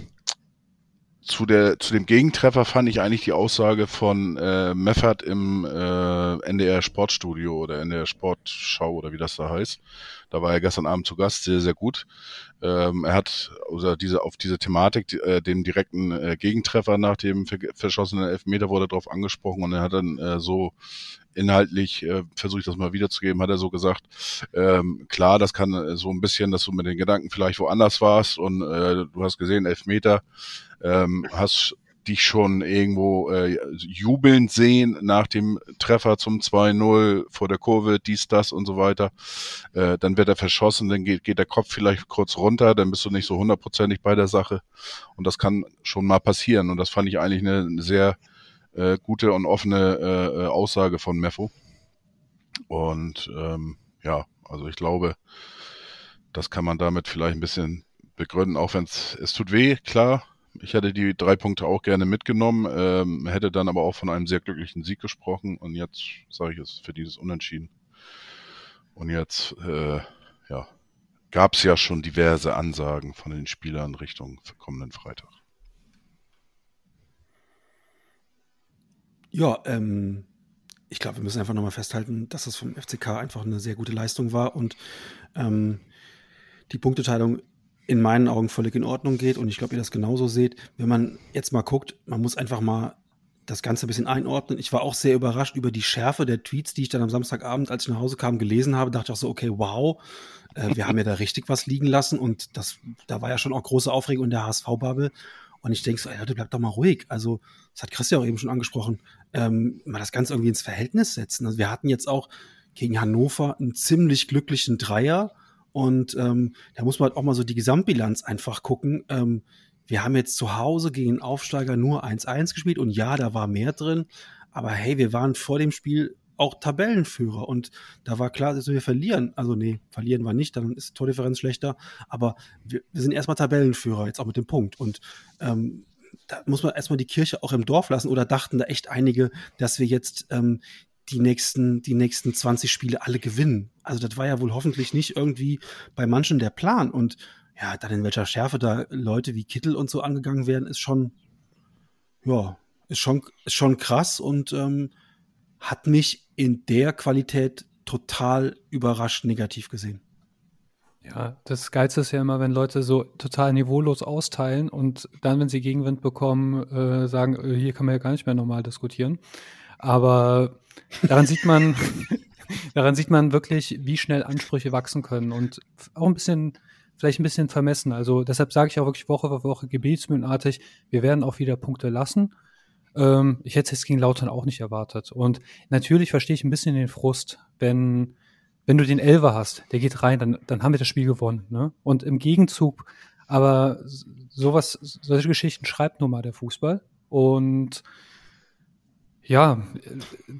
zu der zu dem Gegentreffer fand ich eigentlich die Aussage von äh, Meffert im äh, NDR Sportstudio oder NDR Sportschau oder wie das da heißt. Da war er gestern Abend zu Gast, sehr sehr gut. Ähm, er hat also diese auf diese Thematik, äh, dem direkten äh, Gegentreffer nach dem verschossenen Elfmeter wurde darauf angesprochen und er hat dann äh, so inhaltlich, äh, versuche ich das mal wiederzugeben, hat er so gesagt, ähm, klar, das kann äh, so ein bisschen, dass du mit den Gedanken vielleicht woanders warst und äh, du hast gesehen, Elfmeter, ähm, hast dich schon irgendwo äh, jubelnd sehen nach dem Treffer zum 2-0 vor der Kurve, dies, das und so weiter. Äh, dann wird er verschossen, dann geht, geht der Kopf vielleicht kurz runter, dann bist du nicht so hundertprozentig bei der Sache. Und das kann schon mal passieren. Und das fand ich eigentlich eine sehr äh, gute und offene äh, äh, Aussage von Meffo. Und ähm, ja, also ich glaube, das kann man damit vielleicht ein bisschen begründen, auch wenn es, tut weh, klar. Ich hätte die drei Punkte auch gerne mitgenommen, ähm, hätte dann aber auch von einem sehr glücklichen Sieg gesprochen und jetzt sage ich es für dieses Unentschieden. Und jetzt, äh, ja, gab es ja schon diverse Ansagen von den Spielern Richtung kommenden Freitag. Ja, ähm, ich glaube, wir müssen einfach nochmal festhalten, dass das vom FCK einfach eine sehr gute Leistung war und ähm, die Punkteteilung in meinen Augen völlig in Ordnung geht und ich glaube, ihr das genauso seht. Wenn man jetzt mal guckt, man muss einfach mal das Ganze ein bisschen einordnen. Ich war auch sehr überrascht über die Schärfe der Tweets, die ich dann am Samstagabend, als ich nach Hause kam, gelesen habe. Dachte ich auch so, okay, wow, äh, wir haben ja da richtig was liegen lassen und das, da war ja schon auch große Aufregung in der HSV-Bubble. Und ich denke so, ey Leute, bleibt doch mal ruhig. Also, das hat Christian auch eben schon angesprochen, ähm, mal das Ganze irgendwie ins Verhältnis setzen. Also, wir hatten jetzt auch gegen Hannover einen ziemlich glücklichen Dreier. Und ähm, da muss man halt auch mal so die Gesamtbilanz einfach gucken. Ähm, wir haben jetzt zu Hause gegen Aufsteiger nur 1-1 gespielt und ja, da war mehr drin. Aber hey, wir waren vor dem Spiel auch Tabellenführer. Und da war klar, dass wir verlieren. Also nee, verlieren wir nicht, dann ist die Tordifferenz schlechter. Aber wir, wir sind erstmal Tabellenführer, jetzt auch mit dem Punkt. Und ähm, da muss man erstmal die Kirche auch im Dorf lassen. Oder dachten da echt einige, dass wir jetzt ähm, die nächsten, die nächsten 20 Spiele alle gewinnen. Also das war ja wohl hoffentlich nicht irgendwie bei manchen der Plan. Und ja, dann in welcher Schärfe da Leute wie Kittel und so angegangen werden, ist schon, ja, ist schon, ist schon krass und ähm, hat mich in der Qualität total überrascht negativ gesehen. Ja, das Geilste ist ja immer, wenn Leute so total niveaulos austeilen und dann, wenn sie Gegenwind bekommen, äh, sagen, äh, hier kann man ja gar nicht mehr normal diskutieren. Aber daran sieht man, daran sieht man wirklich, wie schnell Ansprüche wachsen können und auch ein bisschen, vielleicht ein bisschen vermessen. Also deshalb sage ich auch wirklich Woche für Woche gebetsmühlenartig, wir werden auch wieder Punkte lassen. Ähm, ich hätte es gegen Lautern auch nicht erwartet. Und natürlich verstehe ich ein bisschen den Frust, wenn, wenn du den Elver hast, der geht rein, dann, dann haben wir das Spiel gewonnen. Ne? Und im Gegenzug, aber sowas, solche Geschichten schreibt nun mal der Fußball. Und ja,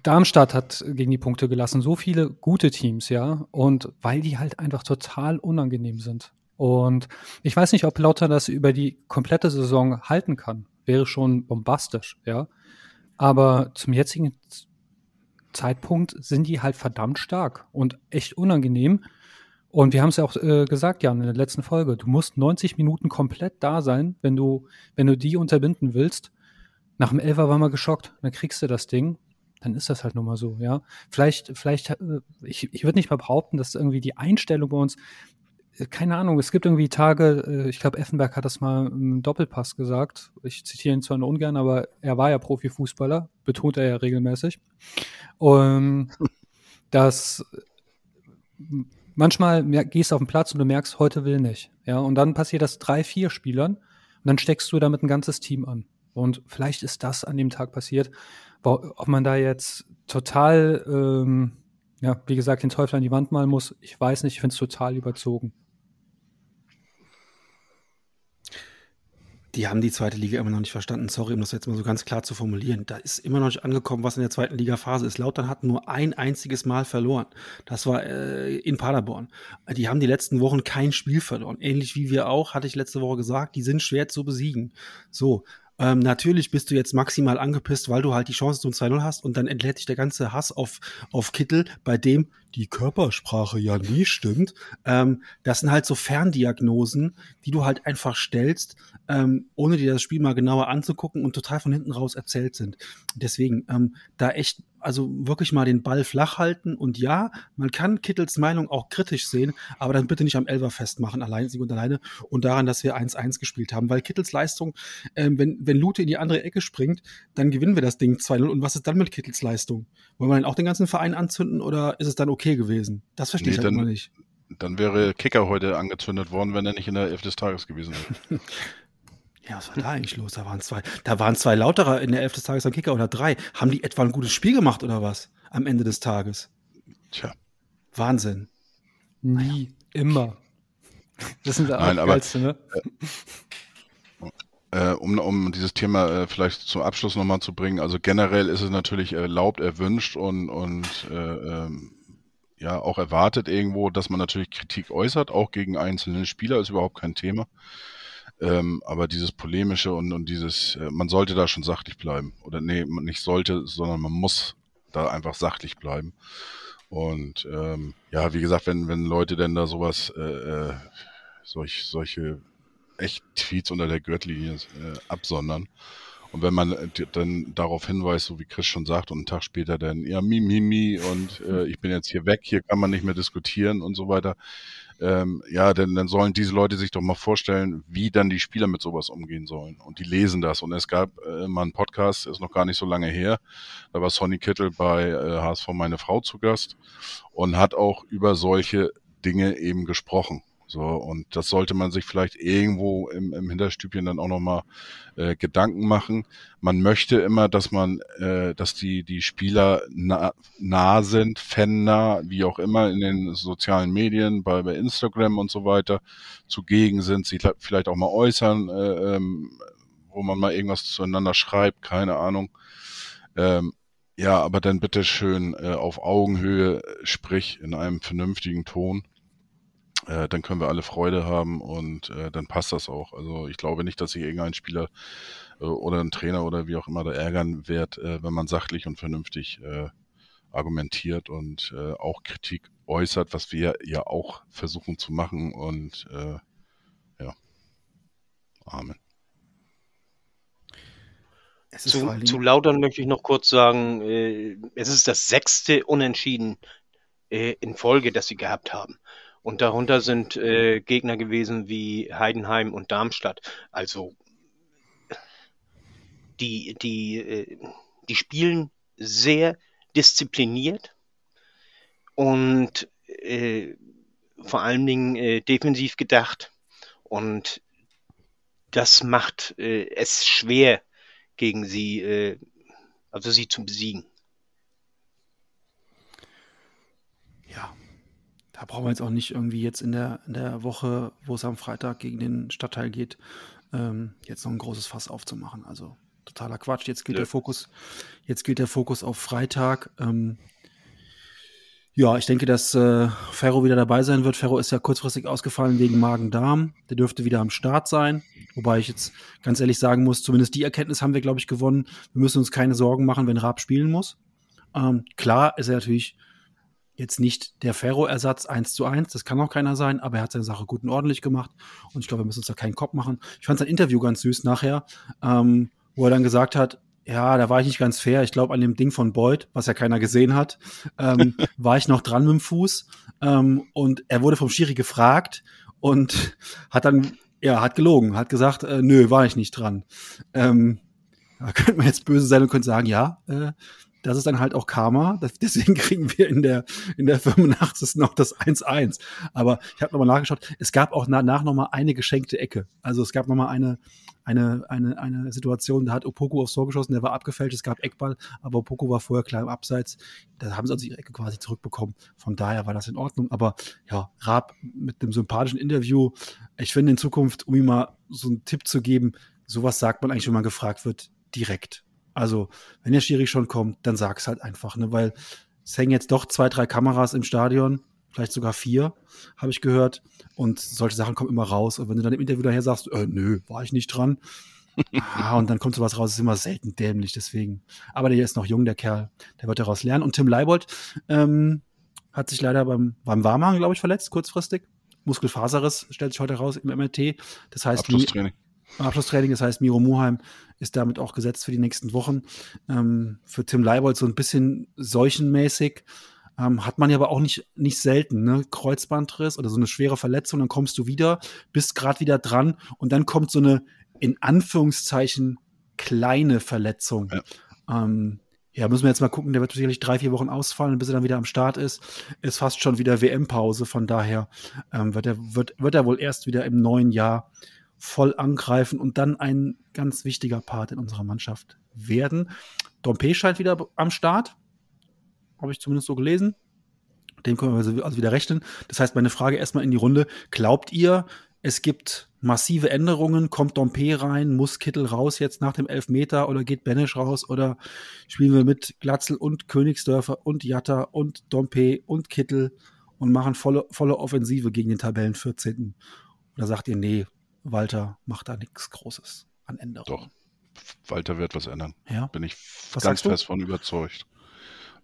Darmstadt hat gegen die Punkte gelassen. So viele gute Teams, ja. Und weil die halt einfach total unangenehm sind. Und ich weiß nicht, ob Lauter das über die komplette Saison halten kann wäre schon bombastisch, ja. Aber zum jetzigen Zeitpunkt sind die halt verdammt stark und echt unangenehm. Und wir haben es ja auch äh, gesagt, Jan, in der letzten Folge. Du musst 90 Minuten komplett da sein, wenn du, wenn du die unterbinden willst. Nach dem Elfer war mal geschockt, dann kriegst du das Ding. Dann ist das halt nun mal so, ja. Vielleicht, vielleicht, äh, ich, ich würde nicht mal behaupten, dass irgendwie die Einstellung bei uns, keine Ahnung, es gibt irgendwie Tage, äh, ich glaube, Effenberg hat das mal im Doppelpass gesagt. Ich zitiere ihn zwar nur ungern, aber er war ja Profifußballer, betont er ja regelmäßig. Und dass manchmal gehst du auf den Platz und du merkst, heute will nicht. Ja, und dann passiert das drei, vier Spielern und dann steckst du damit ein ganzes Team an. Und vielleicht ist das an dem Tag passiert. Ob man da jetzt total, ähm, ja, wie gesagt, den Teufel an die Wand malen muss, ich weiß nicht, ich finde es total überzogen. Die haben die zweite Liga immer noch nicht verstanden. Sorry, um das jetzt mal so ganz klar zu formulieren. Da ist immer noch nicht angekommen, was in der zweiten Liga-Phase ist. Lautern hat nur ein einziges Mal verloren. Das war äh, in Paderborn. Die haben die letzten Wochen kein Spiel verloren. Ähnlich wie wir auch, hatte ich letzte Woche gesagt, die sind schwer zu besiegen. So. Ähm, natürlich bist du jetzt maximal angepisst, weil du halt die Chance zum 2-0 hast und dann entlädt dich der ganze Hass auf, auf Kittel, bei dem die Körpersprache ja nie stimmt. Ähm, das sind halt so Ferndiagnosen, die du halt einfach stellst, ähm, ohne dir das Spiel mal genauer anzugucken und total von hinten raus erzählt sind. Deswegen ähm, da echt also wirklich mal den Ball flach halten und ja, man kann Kittels Meinung auch kritisch sehen, aber dann bitte nicht am Elfer festmachen, allein und alleine und daran, dass wir 1-1 gespielt haben, weil Kittels Leistung, ähm, wenn, wenn Lute in die andere Ecke springt, dann gewinnen wir das Ding 2-0 und was ist dann mit Kittels Leistung? Wollen wir dann auch den ganzen Verein anzünden oder ist es dann okay gewesen? Das verstehe nee, ich halt immer nicht. Dann wäre Kicker heute angezündet worden, wenn er nicht in der Elf des Tages gewesen wäre. Ja, was war da eigentlich los? Da waren zwei, da waren zwei Lauterer in der Elf des Tages am Kicker oder drei. Haben die etwa ein gutes Spiel gemacht oder was? Am Ende des Tages. Tja. Wahnsinn. Nie, immer. Das sind der Nein, aber, ne? Äh, um, um dieses Thema äh, vielleicht zum Abschluss nochmal zu bringen, also generell ist es natürlich erlaubt, erwünscht und, und äh, ähm, ja auch erwartet irgendwo, dass man natürlich Kritik äußert, auch gegen einzelne Spieler, ist überhaupt kein Thema. Ähm, aber dieses polemische und, und dieses, äh, man sollte da schon sachlich bleiben. Oder nee, nicht sollte, sondern man muss da einfach sachlich bleiben. Und ähm, ja, wie gesagt, wenn, wenn Leute denn da sowas, äh, äh, solch, solche echt Tweets unter der Gürtellinie äh, absondern. Und wenn man äh, dann darauf hinweist, so wie Chris schon sagt, und einen Tag später dann, ja, mi, mi, mi, und äh, ich bin jetzt hier weg, hier kann man nicht mehr diskutieren und so weiter, ähm, ja, denn dann sollen diese Leute sich doch mal vorstellen, wie dann die Spieler mit sowas umgehen sollen. Und die lesen das. Und es gab äh, mal einen Podcast, ist noch gar nicht so lange her. Da war Sonny Kittel bei äh, HSV meine Frau zu Gast und hat auch über solche Dinge eben gesprochen. So, und das sollte man sich vielleicht irgendwo im, im Hinterstübchen dann auch nochmal äh, Gedanken machen. Man möchte immer, dass man, äh, dass die, die Spieler nah, nah sind, fannah, wie auch immer, in den sozialen Medien, bei, bei Instagram und so weiter, zugegen sind, sich vielleicht auch mal äußern, äh, ähm, wo man mal irgendwas zueinander schreibt, keine Ahnung. Ähm, ja, aber dann bitte schön äh, auf Augenhöhe, sprich in einem vernünftigen Ton äh, dann können wir alle Freude haben und äh, dann passt das auch. Also ich glaube nicht, dass sich irgendein Spieler äh, oder ein Trainer oder wie auch immer da ärgern wird, äh, wenn man sachlich und vernünftig äh, argumentiert und äh, auch Kritik äußert, was wir ja auch versuchen zu machen und äh, ja, Amen. Zu, zu Lautern möchte ich noch kurz sagen, äh, es ist das sechste Unentschieden äh, in Folge, das sie gehabt haben. Und darunter sind äh, Gegner gewesen wie Heidenheim und Darmstadt. Also die, die, äh, die spielen sehr diszipliniert und äh, vor allen Dingen äh, defensiv gedacht. Und das macht äh, es schwer, gegen sie, äh, also sie zu besiegen. Ja, da brauchen wir jetzt auch nicht irgendwie jetzt in der, in der Woche, wo es am Freitag gegen den Stadtteil geht, ähm, jetzt noch ein großes Fass aufzumachen. Also totaler Quatsch. Jetzt gilt ja. der Fokus, jetzt gilt der Fokus auf Freitag. Ähm, ja, ich denke, dass äh, Ferro wieder dabei sein wird. Ferro ist ja kurzfristig ausgefallen wegen Magen-Darm. Der dürfte wieder am Start sein. Wobei ich jetzt ganz ehrlich sagen muss, zumindest die Erkenntnis haben wir, glaube ich, gewonnen. Wir müssen uns keine Sorgen machen, wenn Raab spielen muss. Ähm, klar ist er natürlich jetzt nicht der Ferro-Ersatz 1 zu 1, das kann auch keiner sein, aber er hat seine Sache gut und ordentlich gemacht und ich glaube, wir müssen uns da keinen Kopf machen. Ich fand sein Interview ganz süß nachher, ähm, wo er dann gesagt hat, ja, da war ich nicht ganz fair. Ich glaube, an dem Ding von Boyd, was ja keiner gesehen hat, ähm, war ich noch dran mit dem Fuß. Ähm, und er wurde vom Schiri gefragt und hat dann, ja, hat gelogen, hat gesagt, äh, nö, war ich nicht dran. Ähm, da könnte man jetzt böse sein und könnte sagen, ja, äh, das ist dann halt auch Karma. Deswegen kriegen wir in der, in der 85. noch das 1-1. Aber ich habe nochmal nachgeschaut. Es gab auch danach nochmal eine geschenkte Ecke. Also es gab nochmal eine, eine, eine, eine Situation, da hat Opoku aufs Tor geschossen, der war abgefälscht, es gab Eckball, aber Opoku war vorher klar im Abseits. Da haben sie also ihre Ecke quasi zurückbekommen. Von daher war das in Ordnung. Aber ja, Raab mit einem sympathischen Interview. Ich finde in Zukunft, um ihm mal so einen Tipp zu geben, sowas sagt man eigentlich, wenn man gefragt wird, direkt. Also, wenn der Schiri schon kommt, dann sag es halt einfach, ne? Weil es hängen jetzt doch zwei, drei Kameras im Stadion, vielleicht sogar vier, habe ich gehört. Und solche Sachen kommen immer raus. Und wenn du dann im Interview daher sagst, äh, nö, war ich nicht dran, ah, und dann kommt sowas raus, ist immer selten dämlich, deswegen. Aber der ist noch jung, der Kerl. Der wird daraus lernen. Und Tim Leibold ähm, hat sich leider beim, beim Warmhaken, glaube ich, verletzt, kurzfristig. Muskelfaserriss stellt sich heute raus im MRT. Das heißt, Abschlusstraining. Abschlusstraining, das heißt, Miro Muheim ist damit auch gesetzt für die nächsten Wochen. Ähm, für Tim Leibold so ein bisschen seuchenmäßig. Ähm, hat man ja aber auch nicht, nicht selten, ne? Kreuzbandriss oder so eine schwere Verletzung, dann kommst du wieder, bist gerade wieder dran und dann kommt so eine in Anführungszeichen kleine Verletzung. Ja. Ähm, ja, müssen wir jetzt mal gucken, der wird sicherlich drei, vier Wochen ausfallen, bis er dann wieder am Start ist. Ist fast schon wieder WM-Pause, von daher ähm, wird, er, wird, wird er wohl erst wieder im neuen Jahr voll angreifen und dann ein ganz wichtiger Part in unserer Mannschaft werden. Dompe scheint wieder am Start. Habe ich zumindest so gelesen. Dem können wir also, also wieder rechnen. Das heißt, meine Frage erstmal in die Runde. Glaubt ihr, es gibt massive Änderungen? Kommt Dompe rein? Muss Kittel raus jetzt nach dem Elfmeter oder geht Benesch raus? Oder spielen wir mit Glatzel und Königsdörfer und Jatta und Dompe und Kittel und machen volle, volle Offensive gegen den Tabellen 14. Oder sagt ihr, nee, Walter macht da nichts Großes an Änderungen? Doch, Walter wird was ändern. Ja? Bin ich Was ganz fest von überzeugt.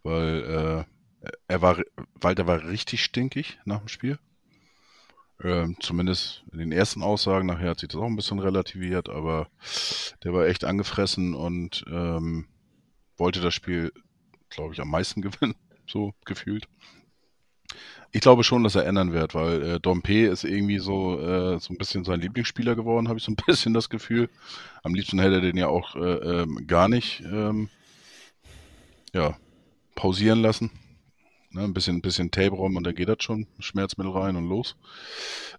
Weil äh, er war, Walter war richtig stinkig nach dem Spiel. Ähm, zumindest in den ersten Aussagen. Nachher hat sich das auch ein bisschen relativiert, aber der war echt angefressen und ähm, wollte das Spiel, glaube ich, am meisten gewinnen, so gefühlt. Ich glaube schon, dass er ändern wird, weil äh, Dompe ist irgendwie so, äh, so ein bisschen sein Lieblingsspieler geworden, habe ich so ein bisschen das Gefühl. Am liebsten hätte er den ja auch äh, ähm, gar nicht ähm, ja, pausieren lassen. Ne, ein bisschen, ein bisschen Tape rum und dann geht das schon, Schmerzmittel rein und los.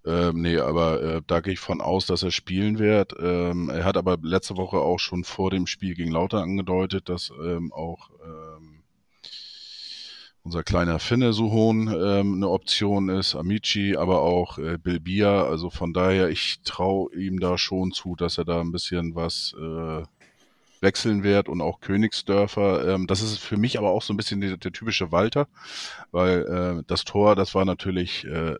Ähm, nee, aber äh, da gehe ich von aus, dass er spielen wird. Ähm, er hat aber letzte Woche auch schon vor dem Spiel gegen Lauter angedeutet, dass ähm, auch ähm, unser kleiner Finne Suhon ähm, eine Option ist, Amici, aber auch äh, Bilbia. Also von daher, ich traue ihm da schon zu, dass er da ein bisschen was äh, wechseln wird und auch Königsdörfer. Ähm, das ist für mich aber auch so ein bisschen der, der typische Walter, weil äh, das Tor, das war natürlich äh,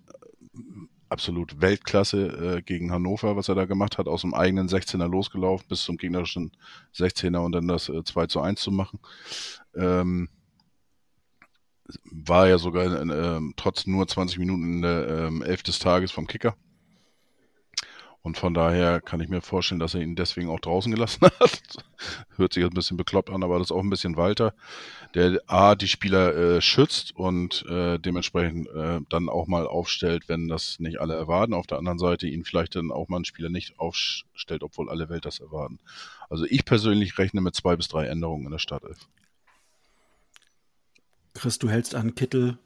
absolut Weltklasse äh, gegen Hannover, was er da gemacht hat, aus dem eigenen 16er losgelaufen bis zum gegnerischen 16er und dann das äh, 2 zu 1 zu machen. Ähm, war ja sogar ähm, trotz nur 20 Minuten in der ähm, Elf des Tages vom Kicker. Und von daher kann ich mir vorstellen, dass er ihn deswegen auch draußen gelassen hat. Hört sich jetzt ein bisschen bekloppt an, aber das ist auch ein bisschen Walter, der A, die Spieler äh, schützt und äh, dementsprechend äh, dann auch mal aufstellt, wenn das nicht alle erwarten. Auf der anderen Seite ihn vielleicht dann auch mal einen Spieler nicht aufstellt, obwohl alle Welt das erwarten. Also ich persönlich rechne mit zwei bis drei Änderungen in der Startelf. Chris, du hältst an Kittel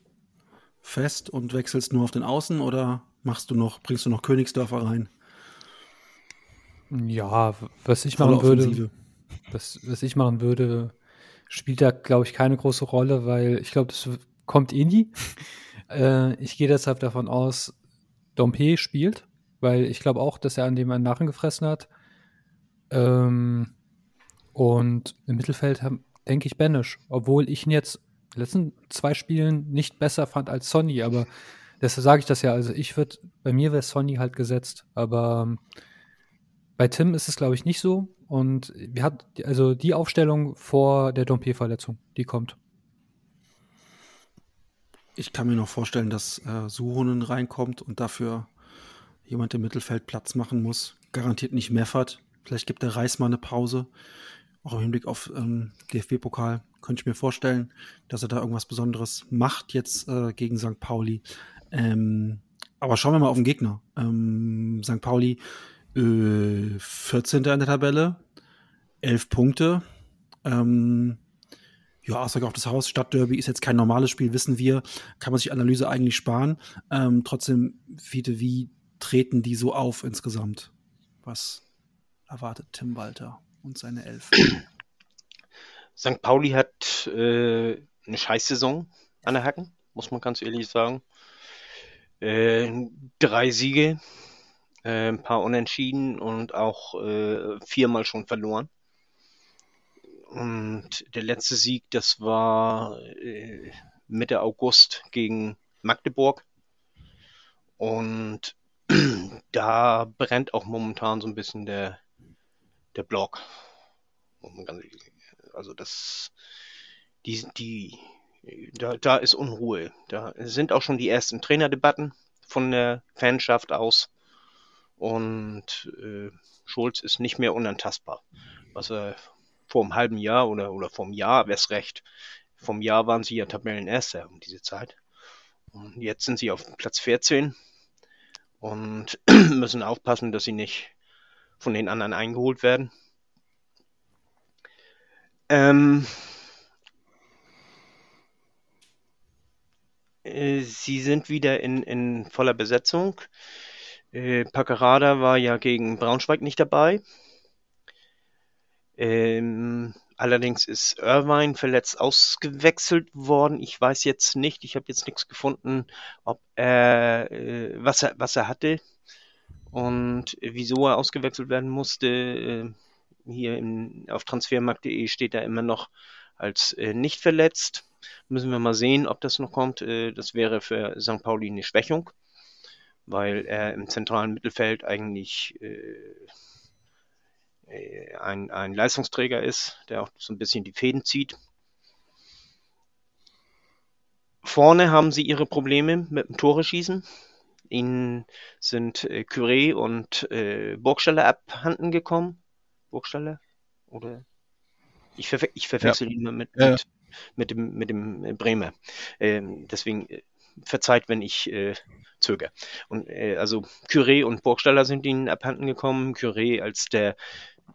fest und wechselst nur auf den Außen oder machst du noch, bringst du noch Königsdörfer rein? Ja, was ich machen würde, was, was ich machen würde, spielt da, glaube ich, keine große Rolle, weil ich glaube, das kommt eh nie. äh, ich gehe deshalb davon aus, Dompe spielt, weil ich glaube auch, dass er an dem einen Narren gefressen hat. Ähm, und im Mittelfeld haben- denke ich Banish, obwohl ich ihn jetzt letzten zwei Spielen nicht besser fand als Sonny, aber deshalb sage ich das ja. Also ich würde, bei mir wäre Sonny halt gesetzt, aber ähm, bei Tim ist es, glaube ich, nicht so. Und wir hat also die Aufstellung vor der Dompe-Verletzung, die kommt. Ich kann mir noch vorstellen, dass äh, Suhonen reinkommt und dafür jemand im Mittelfeld Platz machen muss. Garantiert nicht Meffert. Vielleicht gibt der Reis mal eine Pause. Auch im Hinblick auf ähm, DFB-Pokal könnte ich mir vorstellen, dass er da irgendwas Besonderes macht jetzt äh, gegen St. Pauli. Ähm, aber schauen wir mal auf den Gegner. Ähm, St. Pauli äh, 14. in der Tabelle, 11 Punkte. Ähm, ja, Aussage auf das Haus, Stadtderby ist jetzt kein normales Spiel, wissen wir. Kann man sich Analyse eigentlich sparen. Ähm, trotzdem, Fiete, wie treten die so auf insgesamt? Was erwartet Tim Walter und seine Elf? St. Pauli hat äh, eine Scheißsaison an der Hacken, muss man ganz ehrlich sagen. Äh, drei Siege, äh, ein paar Unentschieden und auch äh, viermal schon verloren. Und der letzte Sieg, das war äh, Mitte August gegen Magdeburg. Und da brennt auch momentan so ein bisschen der, der Block. Also das, die, die, da, da ist Unruhe. Da sind auch schon die ersten Trainerdebatten von der Fanschaft aus. Und äh, Schulz ist nicht mehr unantastbar. Was er vor einem halben Jahr oder, oder einem Jahr, wäre es recht. Vom Jahr waren sie ja Tabellenerster um diese Zeit. Und jetzt sind sie auf Platz 14 und müssen aufpassen, dass sie nicht von den anderen eingeholt werden. Ähm, äh, sie sind wieder in, in voller Besetzung. Äh, Packerada war ja gegen Braunschweig nicht dabei. Ähm, allerdings ist Irvine verletzt ausgewechselt worden. Ich weiß jetzt nicht, ich habe jetzt nichts gefunden, ob er, äh, was er, was er hatte und wieso er ausgewechselt werden musste. Äh, hier in, auf transfermarkt.de steht er immer noch als äh, nicht verletzt. Müssen wir mal sehen, ob das noch kommt. Äh, das wäre für St. Pauli eine Schwächung weil er im zentralen Mittelfeld eigentlich äh, äh, ein, ein Leistungsträger ist, der auch so ein bisschen die Fäden zieht. Vorne haben sie ihre Probleme mit dem Tore schießen. Ihnen sind äh, Curé und äh, Burgstaller abhanden gekommen. Burgstaller? Oder? Ich, verwe ich verwechsel ja. ihn mit, ja. mit, mit, dem, mit dem Bremer. Ähm, deswegen äh, verzeiht, wenn ich äh, zögere. Und äh, also Curé und Burgstaller sind ihnen abhanden gekommen. Curé als der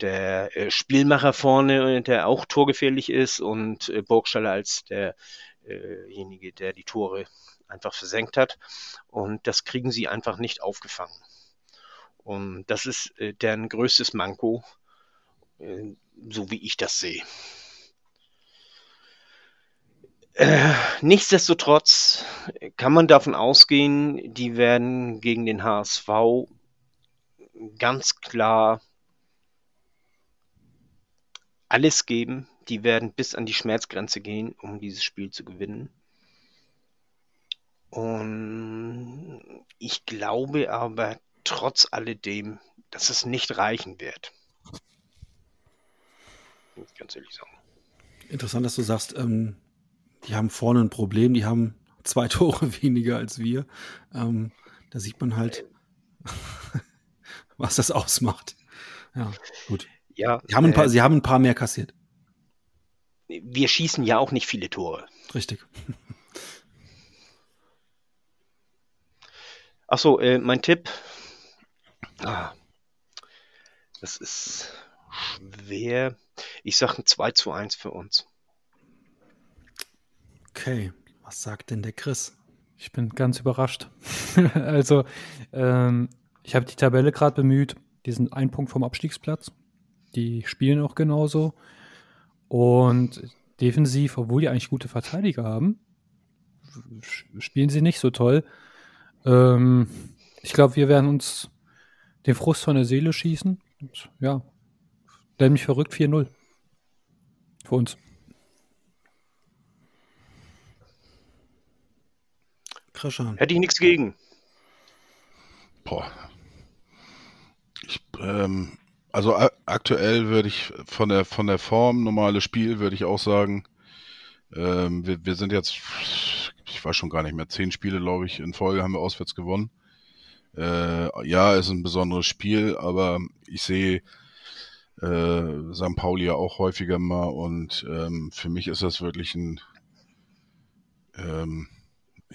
der äh, Spielmacher vorne, der auch torgefährlich ist, und äh, Burgstaller als derjenige, äh der die Tore einfach versenkt hat. Und das kriegen sie einfach nicht aufgefangen. Und das ist äh, deren größtes Manko, äh, so wie ich das sehe. Äh, nichtsdestotrotz kann man davon ausgehen, die werden gegen den HSV ganz klar alles geben. Die werden bis an die Schmerzgrenze gehen, um dieses Spiel zu gewinnen. Und ich glaube aber trotz alledem, dass es nicht reichen wird. Ganz ehrlich sagen. Interessant, dass du sagst, ähm, die haben vorne ein Problem, die haben zwei Tore weniger als wir. Ähm, da sieht man halt, was das ausmacht. Ja, gut. Ja, sie, haben ein paar, äh, sie haben ein paar mehr kassiert. Wir schießen ja auch nicht viele Tore. Richtig. Achso, äh, mein Tipp. Ah, das ist schwer. Ich sage ein 2 zu 1 für uns. Okay, was sagt denn der Chris? Ich bin ganz überrascht. also, ähm, ich habe die Tabelle gerade bemüht. Die sind ein Punkt vom Abstiegsplatz. Die spielen auch genauso. Und defensiv, obwohl die eigentlich gute Verteidiger haben, spielen sie nicht so toll. Ähm, ich glaube, wir werden uns den Frust von der Seele schießen. Und, ja, dämlich verrückt 4-0. Für uns. Krishan. Hätte ich nichts gegen. Boah. Ich, ähm, also aktuell würde ich von der von der Form normales Spiel würde ich auch sagen, ähm, wir, wir sind jetzt, ich weiß schon gar nicht mehr, zehn Spiele glaube ich in Folge haben wir auswärts gewonnen. Äh, ja, ist ein besonderes Spiel, aber ich sehe äh, St. Pauli ja auch häufiger mal und ähm, für mich ist das wirklich ein ähm,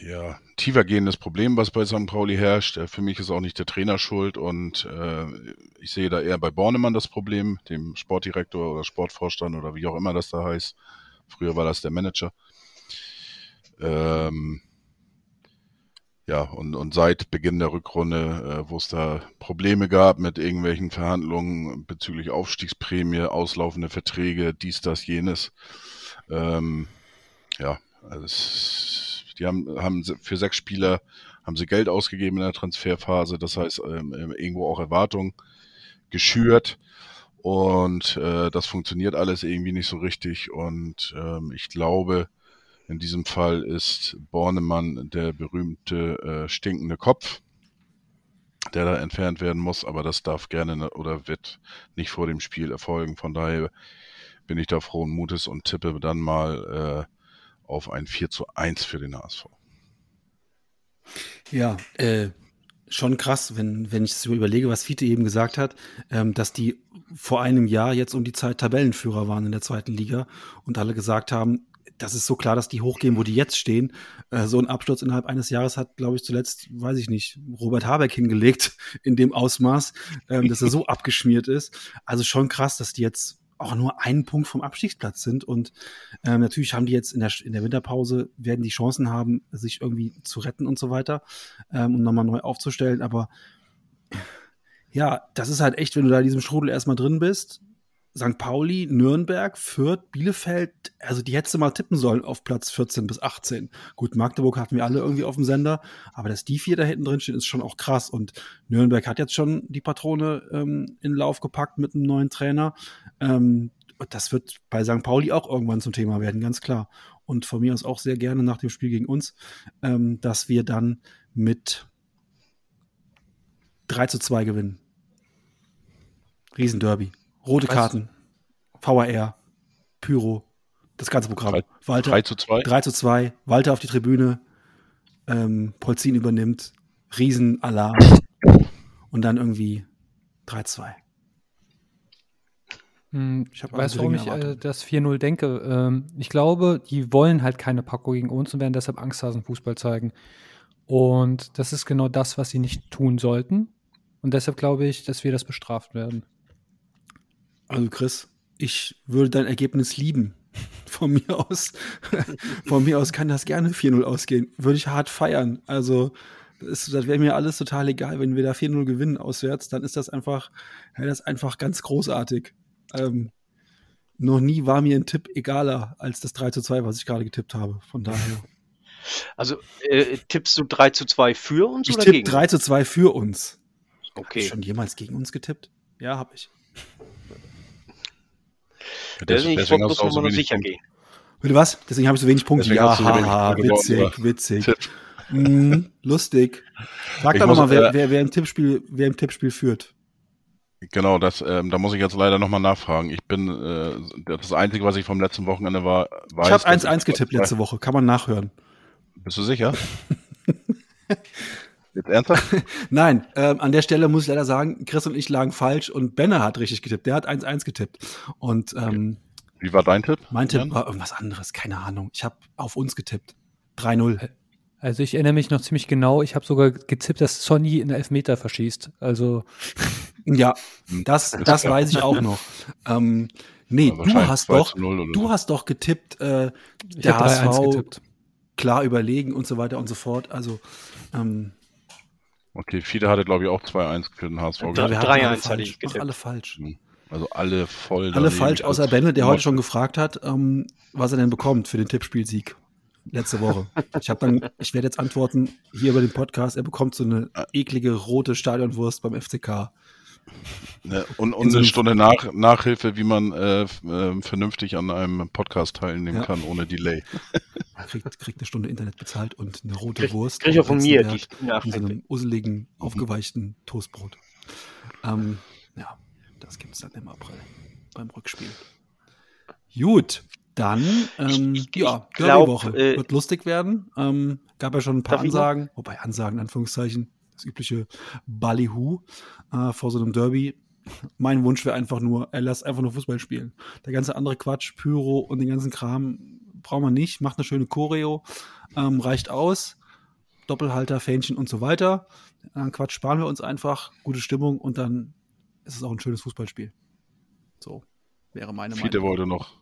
ja, tiefergehendes Problem, was bei St. Pauli herrscht. Äh, für mich ist auch nicht der Trainer schuld und äh, ich sehe da eher bei Bornemann das Problem, dem Sportdirektor oder Sportvorstand oder wie auch immer das da heißt. Früher war das der Manager. Ähm, ja, und, und seit Beginn der Rückrunde, äh, wo es da Probleme gab mit irgendwelchen Verhandlungen bezüglich Aufstiegsprämie, auslaufende Verträge, dies, das, jenes. Ähm, ja, also es die haben, haben für sechs Spieler haben sie Geld ausgegeben in der Transferphase, das heißt ähm, ähm, irgendwo auch Erwartungen geschürt. Und äh, das funktioniert alles irgendwie nicht so richtig. Und ähm, ich glaube, in diesem Fall ist Bornemann der berühmte äh, stinkende Kopf. der da entfernt werden muss, aber das darf gerne ne- oder wird nicht vor dem Spiel erfolgen. Von daher bin ich da frohen Mutes und tippe dann mal äh, auf ein 4 zu 1 für den HSV. Ja, äh, schon krass, wenn, wenn ich so überlege, was Fiete eben gesagt hat, ähm, dass die vor einem Jahr jetzt um die Zeit Tabellenführer waren in der zweiten Liga und alle gesagt haben, das ist so klar, dass die hochgehen, wo die jetzt stehen. Äh, so ein Absturz innerhalb eines Jahres hat, glaube ich, zuletzt, weiß ich nicht, Robert Habeck hingelegt in dem Ausmaß, ähm, dass er so abgeschmiert ist. Also schon krass, dass die jetzt auch nur einen Punkt vom Abstiegsplatz sind. Und ähm, natürlich haben die jetzt in der, in der Winterpause, werden die Chancen haben, sich irgendwie zu retten und so weiter ähm, und nochmal neu aufzustellen. Aber ja, das ist halt echt, wenn du da in diesem Strudel erstmal drin bist. St. Pauli, Nürnberg, Fürth, Bielefeld, also die hättest du mal tippen sollen auf Platz 14 bis 18. Gut, Magdeburg hatten wir alle irgendwie auf dem Sender, aber dass die vier da hinten drin stehen, ist schon auch krass. Und Nürnberg hat jetzt schon die Patrone ähm, in Lauf gepackt mit einem neuen Trainer. Ähm, das wird bei St. Pauli auch irgendwann zum Thema werden, ganz klar. Und von mir aus auch sehr gerne nach dem Spiel gegen uns, ähm, dass wir dann mit 3 zu 2 gewinnen. Riesenderby. Rote Weißt- Karten, VAR, Pyro, das ganze Programm. Drei- Walter, 3 zu 2. 3 zu 2, Walter auf die Tribüne, ähm, Polzin übernimmt, Riesenalarm und dann irgendwie 3 zu 2. Hm, Ich du, warum ich äh, das 4-0 denke? Ähm, ich glaube, die wollen halt keine Packung gegen uns und werden deshalb Angsthasen-Fußball zeigen. Und das ist genau das, was sie nicht tun sollten. Und deshalb glaube ich, dass wir das bestraft werden. Also Chris, ich würde dein Ergebnis lieben. Von mir aus, von mir aus kann das gerne 4-0 ausgehen. Würde ich hart feiern. Also, das, das wäre mir alles total egal, wenn wir da 4-0 gewinnen auswärts, dann ist das einfach, ja, das einfach ganz großartig. Ähm, noch nie war mir ein Tipp egaler als das 3 zu 2, was ich gerade getippt habe. Von daher. Also äh, tippst du 3 zu 2 für uns Ich oder tippe gegen? 3 zu 2 für uns. Hast du Okay. schon jemals gegen uns getippt? Ja, habe ich. Ich deswegen muss so nochmal wenig sicher Punkte. gehen. Bitte was? Deswegen habe ich so wenig Punkte. Deswegen Ja, so haha, gewonnen, witzig, witzig. Mhm, lustig. Sag Ich doch muss, nochmal, wer, äh, wer, wer, im Tippspiel, wer im Tippspiel führt. Genau, das, ähm, da muss ich jetzt leider nochmal nachfragen. Ich bin, äh, das Einzige, was ich vom letzten Wochenende war, weiß. Ich habe dass 1-1 getippt letzte Woche. Kann man nachhören. Bist du sicher? Jetzt ernsthaft? Nein, ähm, an der Stelle muss ich leider sagen, Chris und ich lagen falsch und Benner hat richtig getippt. Der hat 1-1 getippt. Und ähm, Wie war dein Tipp? mein Tipp Jan? war irgendwas anderes. Keine Ahnung. Ich habe auf uns getippt. 3-0. Also ich erinnere mich noch ziemlich genau, ich habe sogar getippt, dass Sonny einen Elfmeter verschießt. Also Ja, Hm, das, das weiß ich auch noch. Ähm, nee, Ja, du hast 2 doch, zu 0 oder du hast doch getippt, äh, ich der habe 3-1 HSV getippt. klar überlegen und so weiter und so fort. Also, ähm, Okay, Fiete hatte, glaube ich, auch 2-1 für den HSV. Ja, gehabt. wir hatten 3-1 alle hatte falsch. ich Ach, getippt. alle falsch. Also alle voll. Alle daneben. falsch, außer Das- Benne, der heute schon gefragt hat, ähm, was er denn bekommt für den Tippspielsieg letzte Woche. Ich habe dann, ich werde jetzt antworten hier über den Podcast. Er bekommt so eine eklige rote Stadionwurst beim FCK. Ne, und und so eine Stunde nach, Nachhilfe, wie man äh, ähm, vernünftig an einem Podcast teilnehmen Ja. kann, ohne Delay. Er kriegt, kriegt eine Stunde Internet bezahlt und eine rote Krieg, Wurst. krieg ich auch von mir die in so einem usseligen, aufgeweichten Toastbrot. Ähm, ja, das gibt es dann im April beim Rückspiel. Gut, dann, ähm, Ich- ich- ja, ich glaub, Derby-Woche äh, wird lustig werden. Ähm, gab ja schon ein paar? Ansagen, wobei Ansagen, in Anführungszeichen, das übliche Ballyhoo äh, vor so einem Derby. Mein Wunsch wäre einfach nur, er lässt einfach nur Fußball spielen. Der ganze andere Quatsch, Pyro und den ganzen Kram braucht man nicht. Macht eine schöne Choreo, ähm, reicht aus. Doppelhalter, Fähnchen und so weiter. Dann Quatsch sparen wir uns einfach, gute Stimmung und dann ist es auch ein schönes Fußballspiel. So wäre meine Fiete Meinung. wollte noch.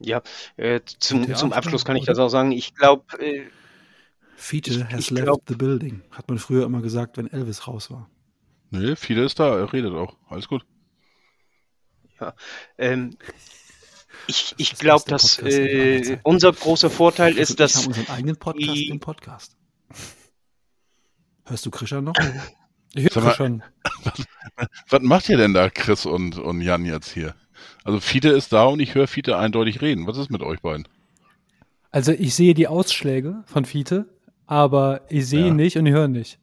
Ja, äh, zum, zum Abschluss kann ich das auch sagen. Ich glaube, äh, Fiete Ich- has ich left glaub- the building, hat man früher immer gesagt, wenn Elvis raus war. Nee, Fiete ist da, er redet auch. Alles gut. ähm, ich, ich Das glaube, dass äh, unser großer Vorteil Chris ist, dass haben unseren eigenen Podcast die- im Podcast. Hörst du Krischer noch? Ich höre mal, schon. Was macht ihr denn da, Chris und, und Jan jetzt hier? Also Fiete ist da und ich höre Fiete eindeutig reden. Was ist mit euch beiden? Also ich sehe die Ausschläge von Fiete, aber ich sehe Ja. nicht und ich höre nicht.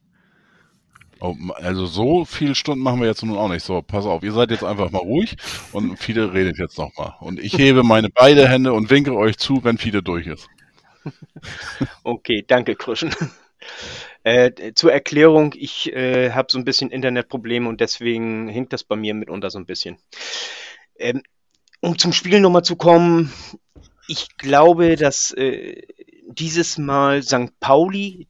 Oh, also so viele Stunden machen wir jetzt nun auch nicht. So, pass auf, ihr seid jetzt einfach mal ruhig und Fide redet jetzt nochmal. Und ich hebe meine beide Hände und winke euch zu, wenn Fide durch ist. Okay, danke, Kruschen. Äh, zur Erklärung, ich äh, habe so ein bisschen Internetprobleme und deswegen hinkt das bei mir mitunter so ein bisschen. Ähm, um zum Spiel nochmal zu kommen, ich glaube, dass äh, dieses Mal St. Pauli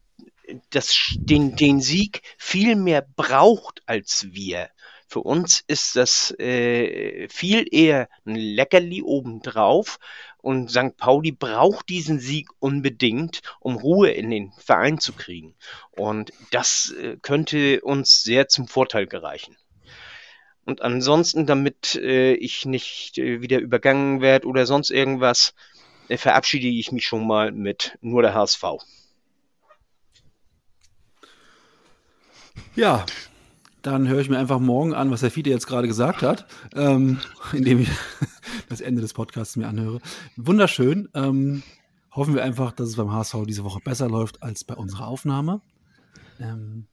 das, den, den Sieg viel mehr braucht als wir. Für uns ist das äh, viel eher ein Leckerli obendrauf und St. Pauli braucht diesen Sieg unbedingt, um Ruhe in den Verein zu kriegen. Und das äh, könnte uns sehr zum Vorteil gereichen. Und ansonsten, damit äh, ich nicht äh, wieder übergangen werde oder sonst irgendwas, verabschiede ich mich schon mal mit nur der HSV. Ja, dann höre ich mir einfach morgen an, was der Fiete jetzt gerade gesagt hat, ähm, indem ich das Ende des Podcasts mir anhöre. Wunderschön. Ähm, hoffen wir einfach, dass es beim HSV diese Woche besser läuft als bei unserer Aufnahme. Ähm,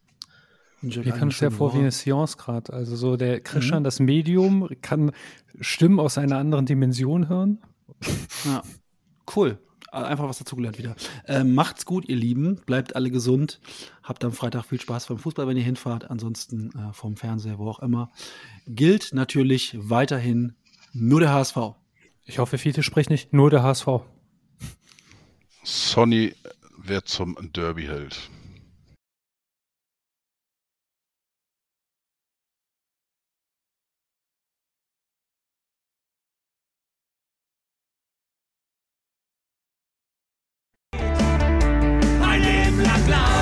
mir kommt es ja vor wie eine Seance gerade. Also so der Christian, mhm. das Medium, kann Stimmen aus einer anderen Dimension hören. Ja, cool. Einfach was dazugelernt wieder. Ähm, macht's gut, ihr Lieben. Bleibt alle gesund. Habt am Freitag viel Spaß beim Fußball, wenn ihr hinfahrt. Ansonsten äh, vom Fernseher, wo auch immer. Gilt natürlich weiterhin nur der HSV. Ich hoffe, Fiete spricht nicht nur der HSV. Sonny wird zum bla bla.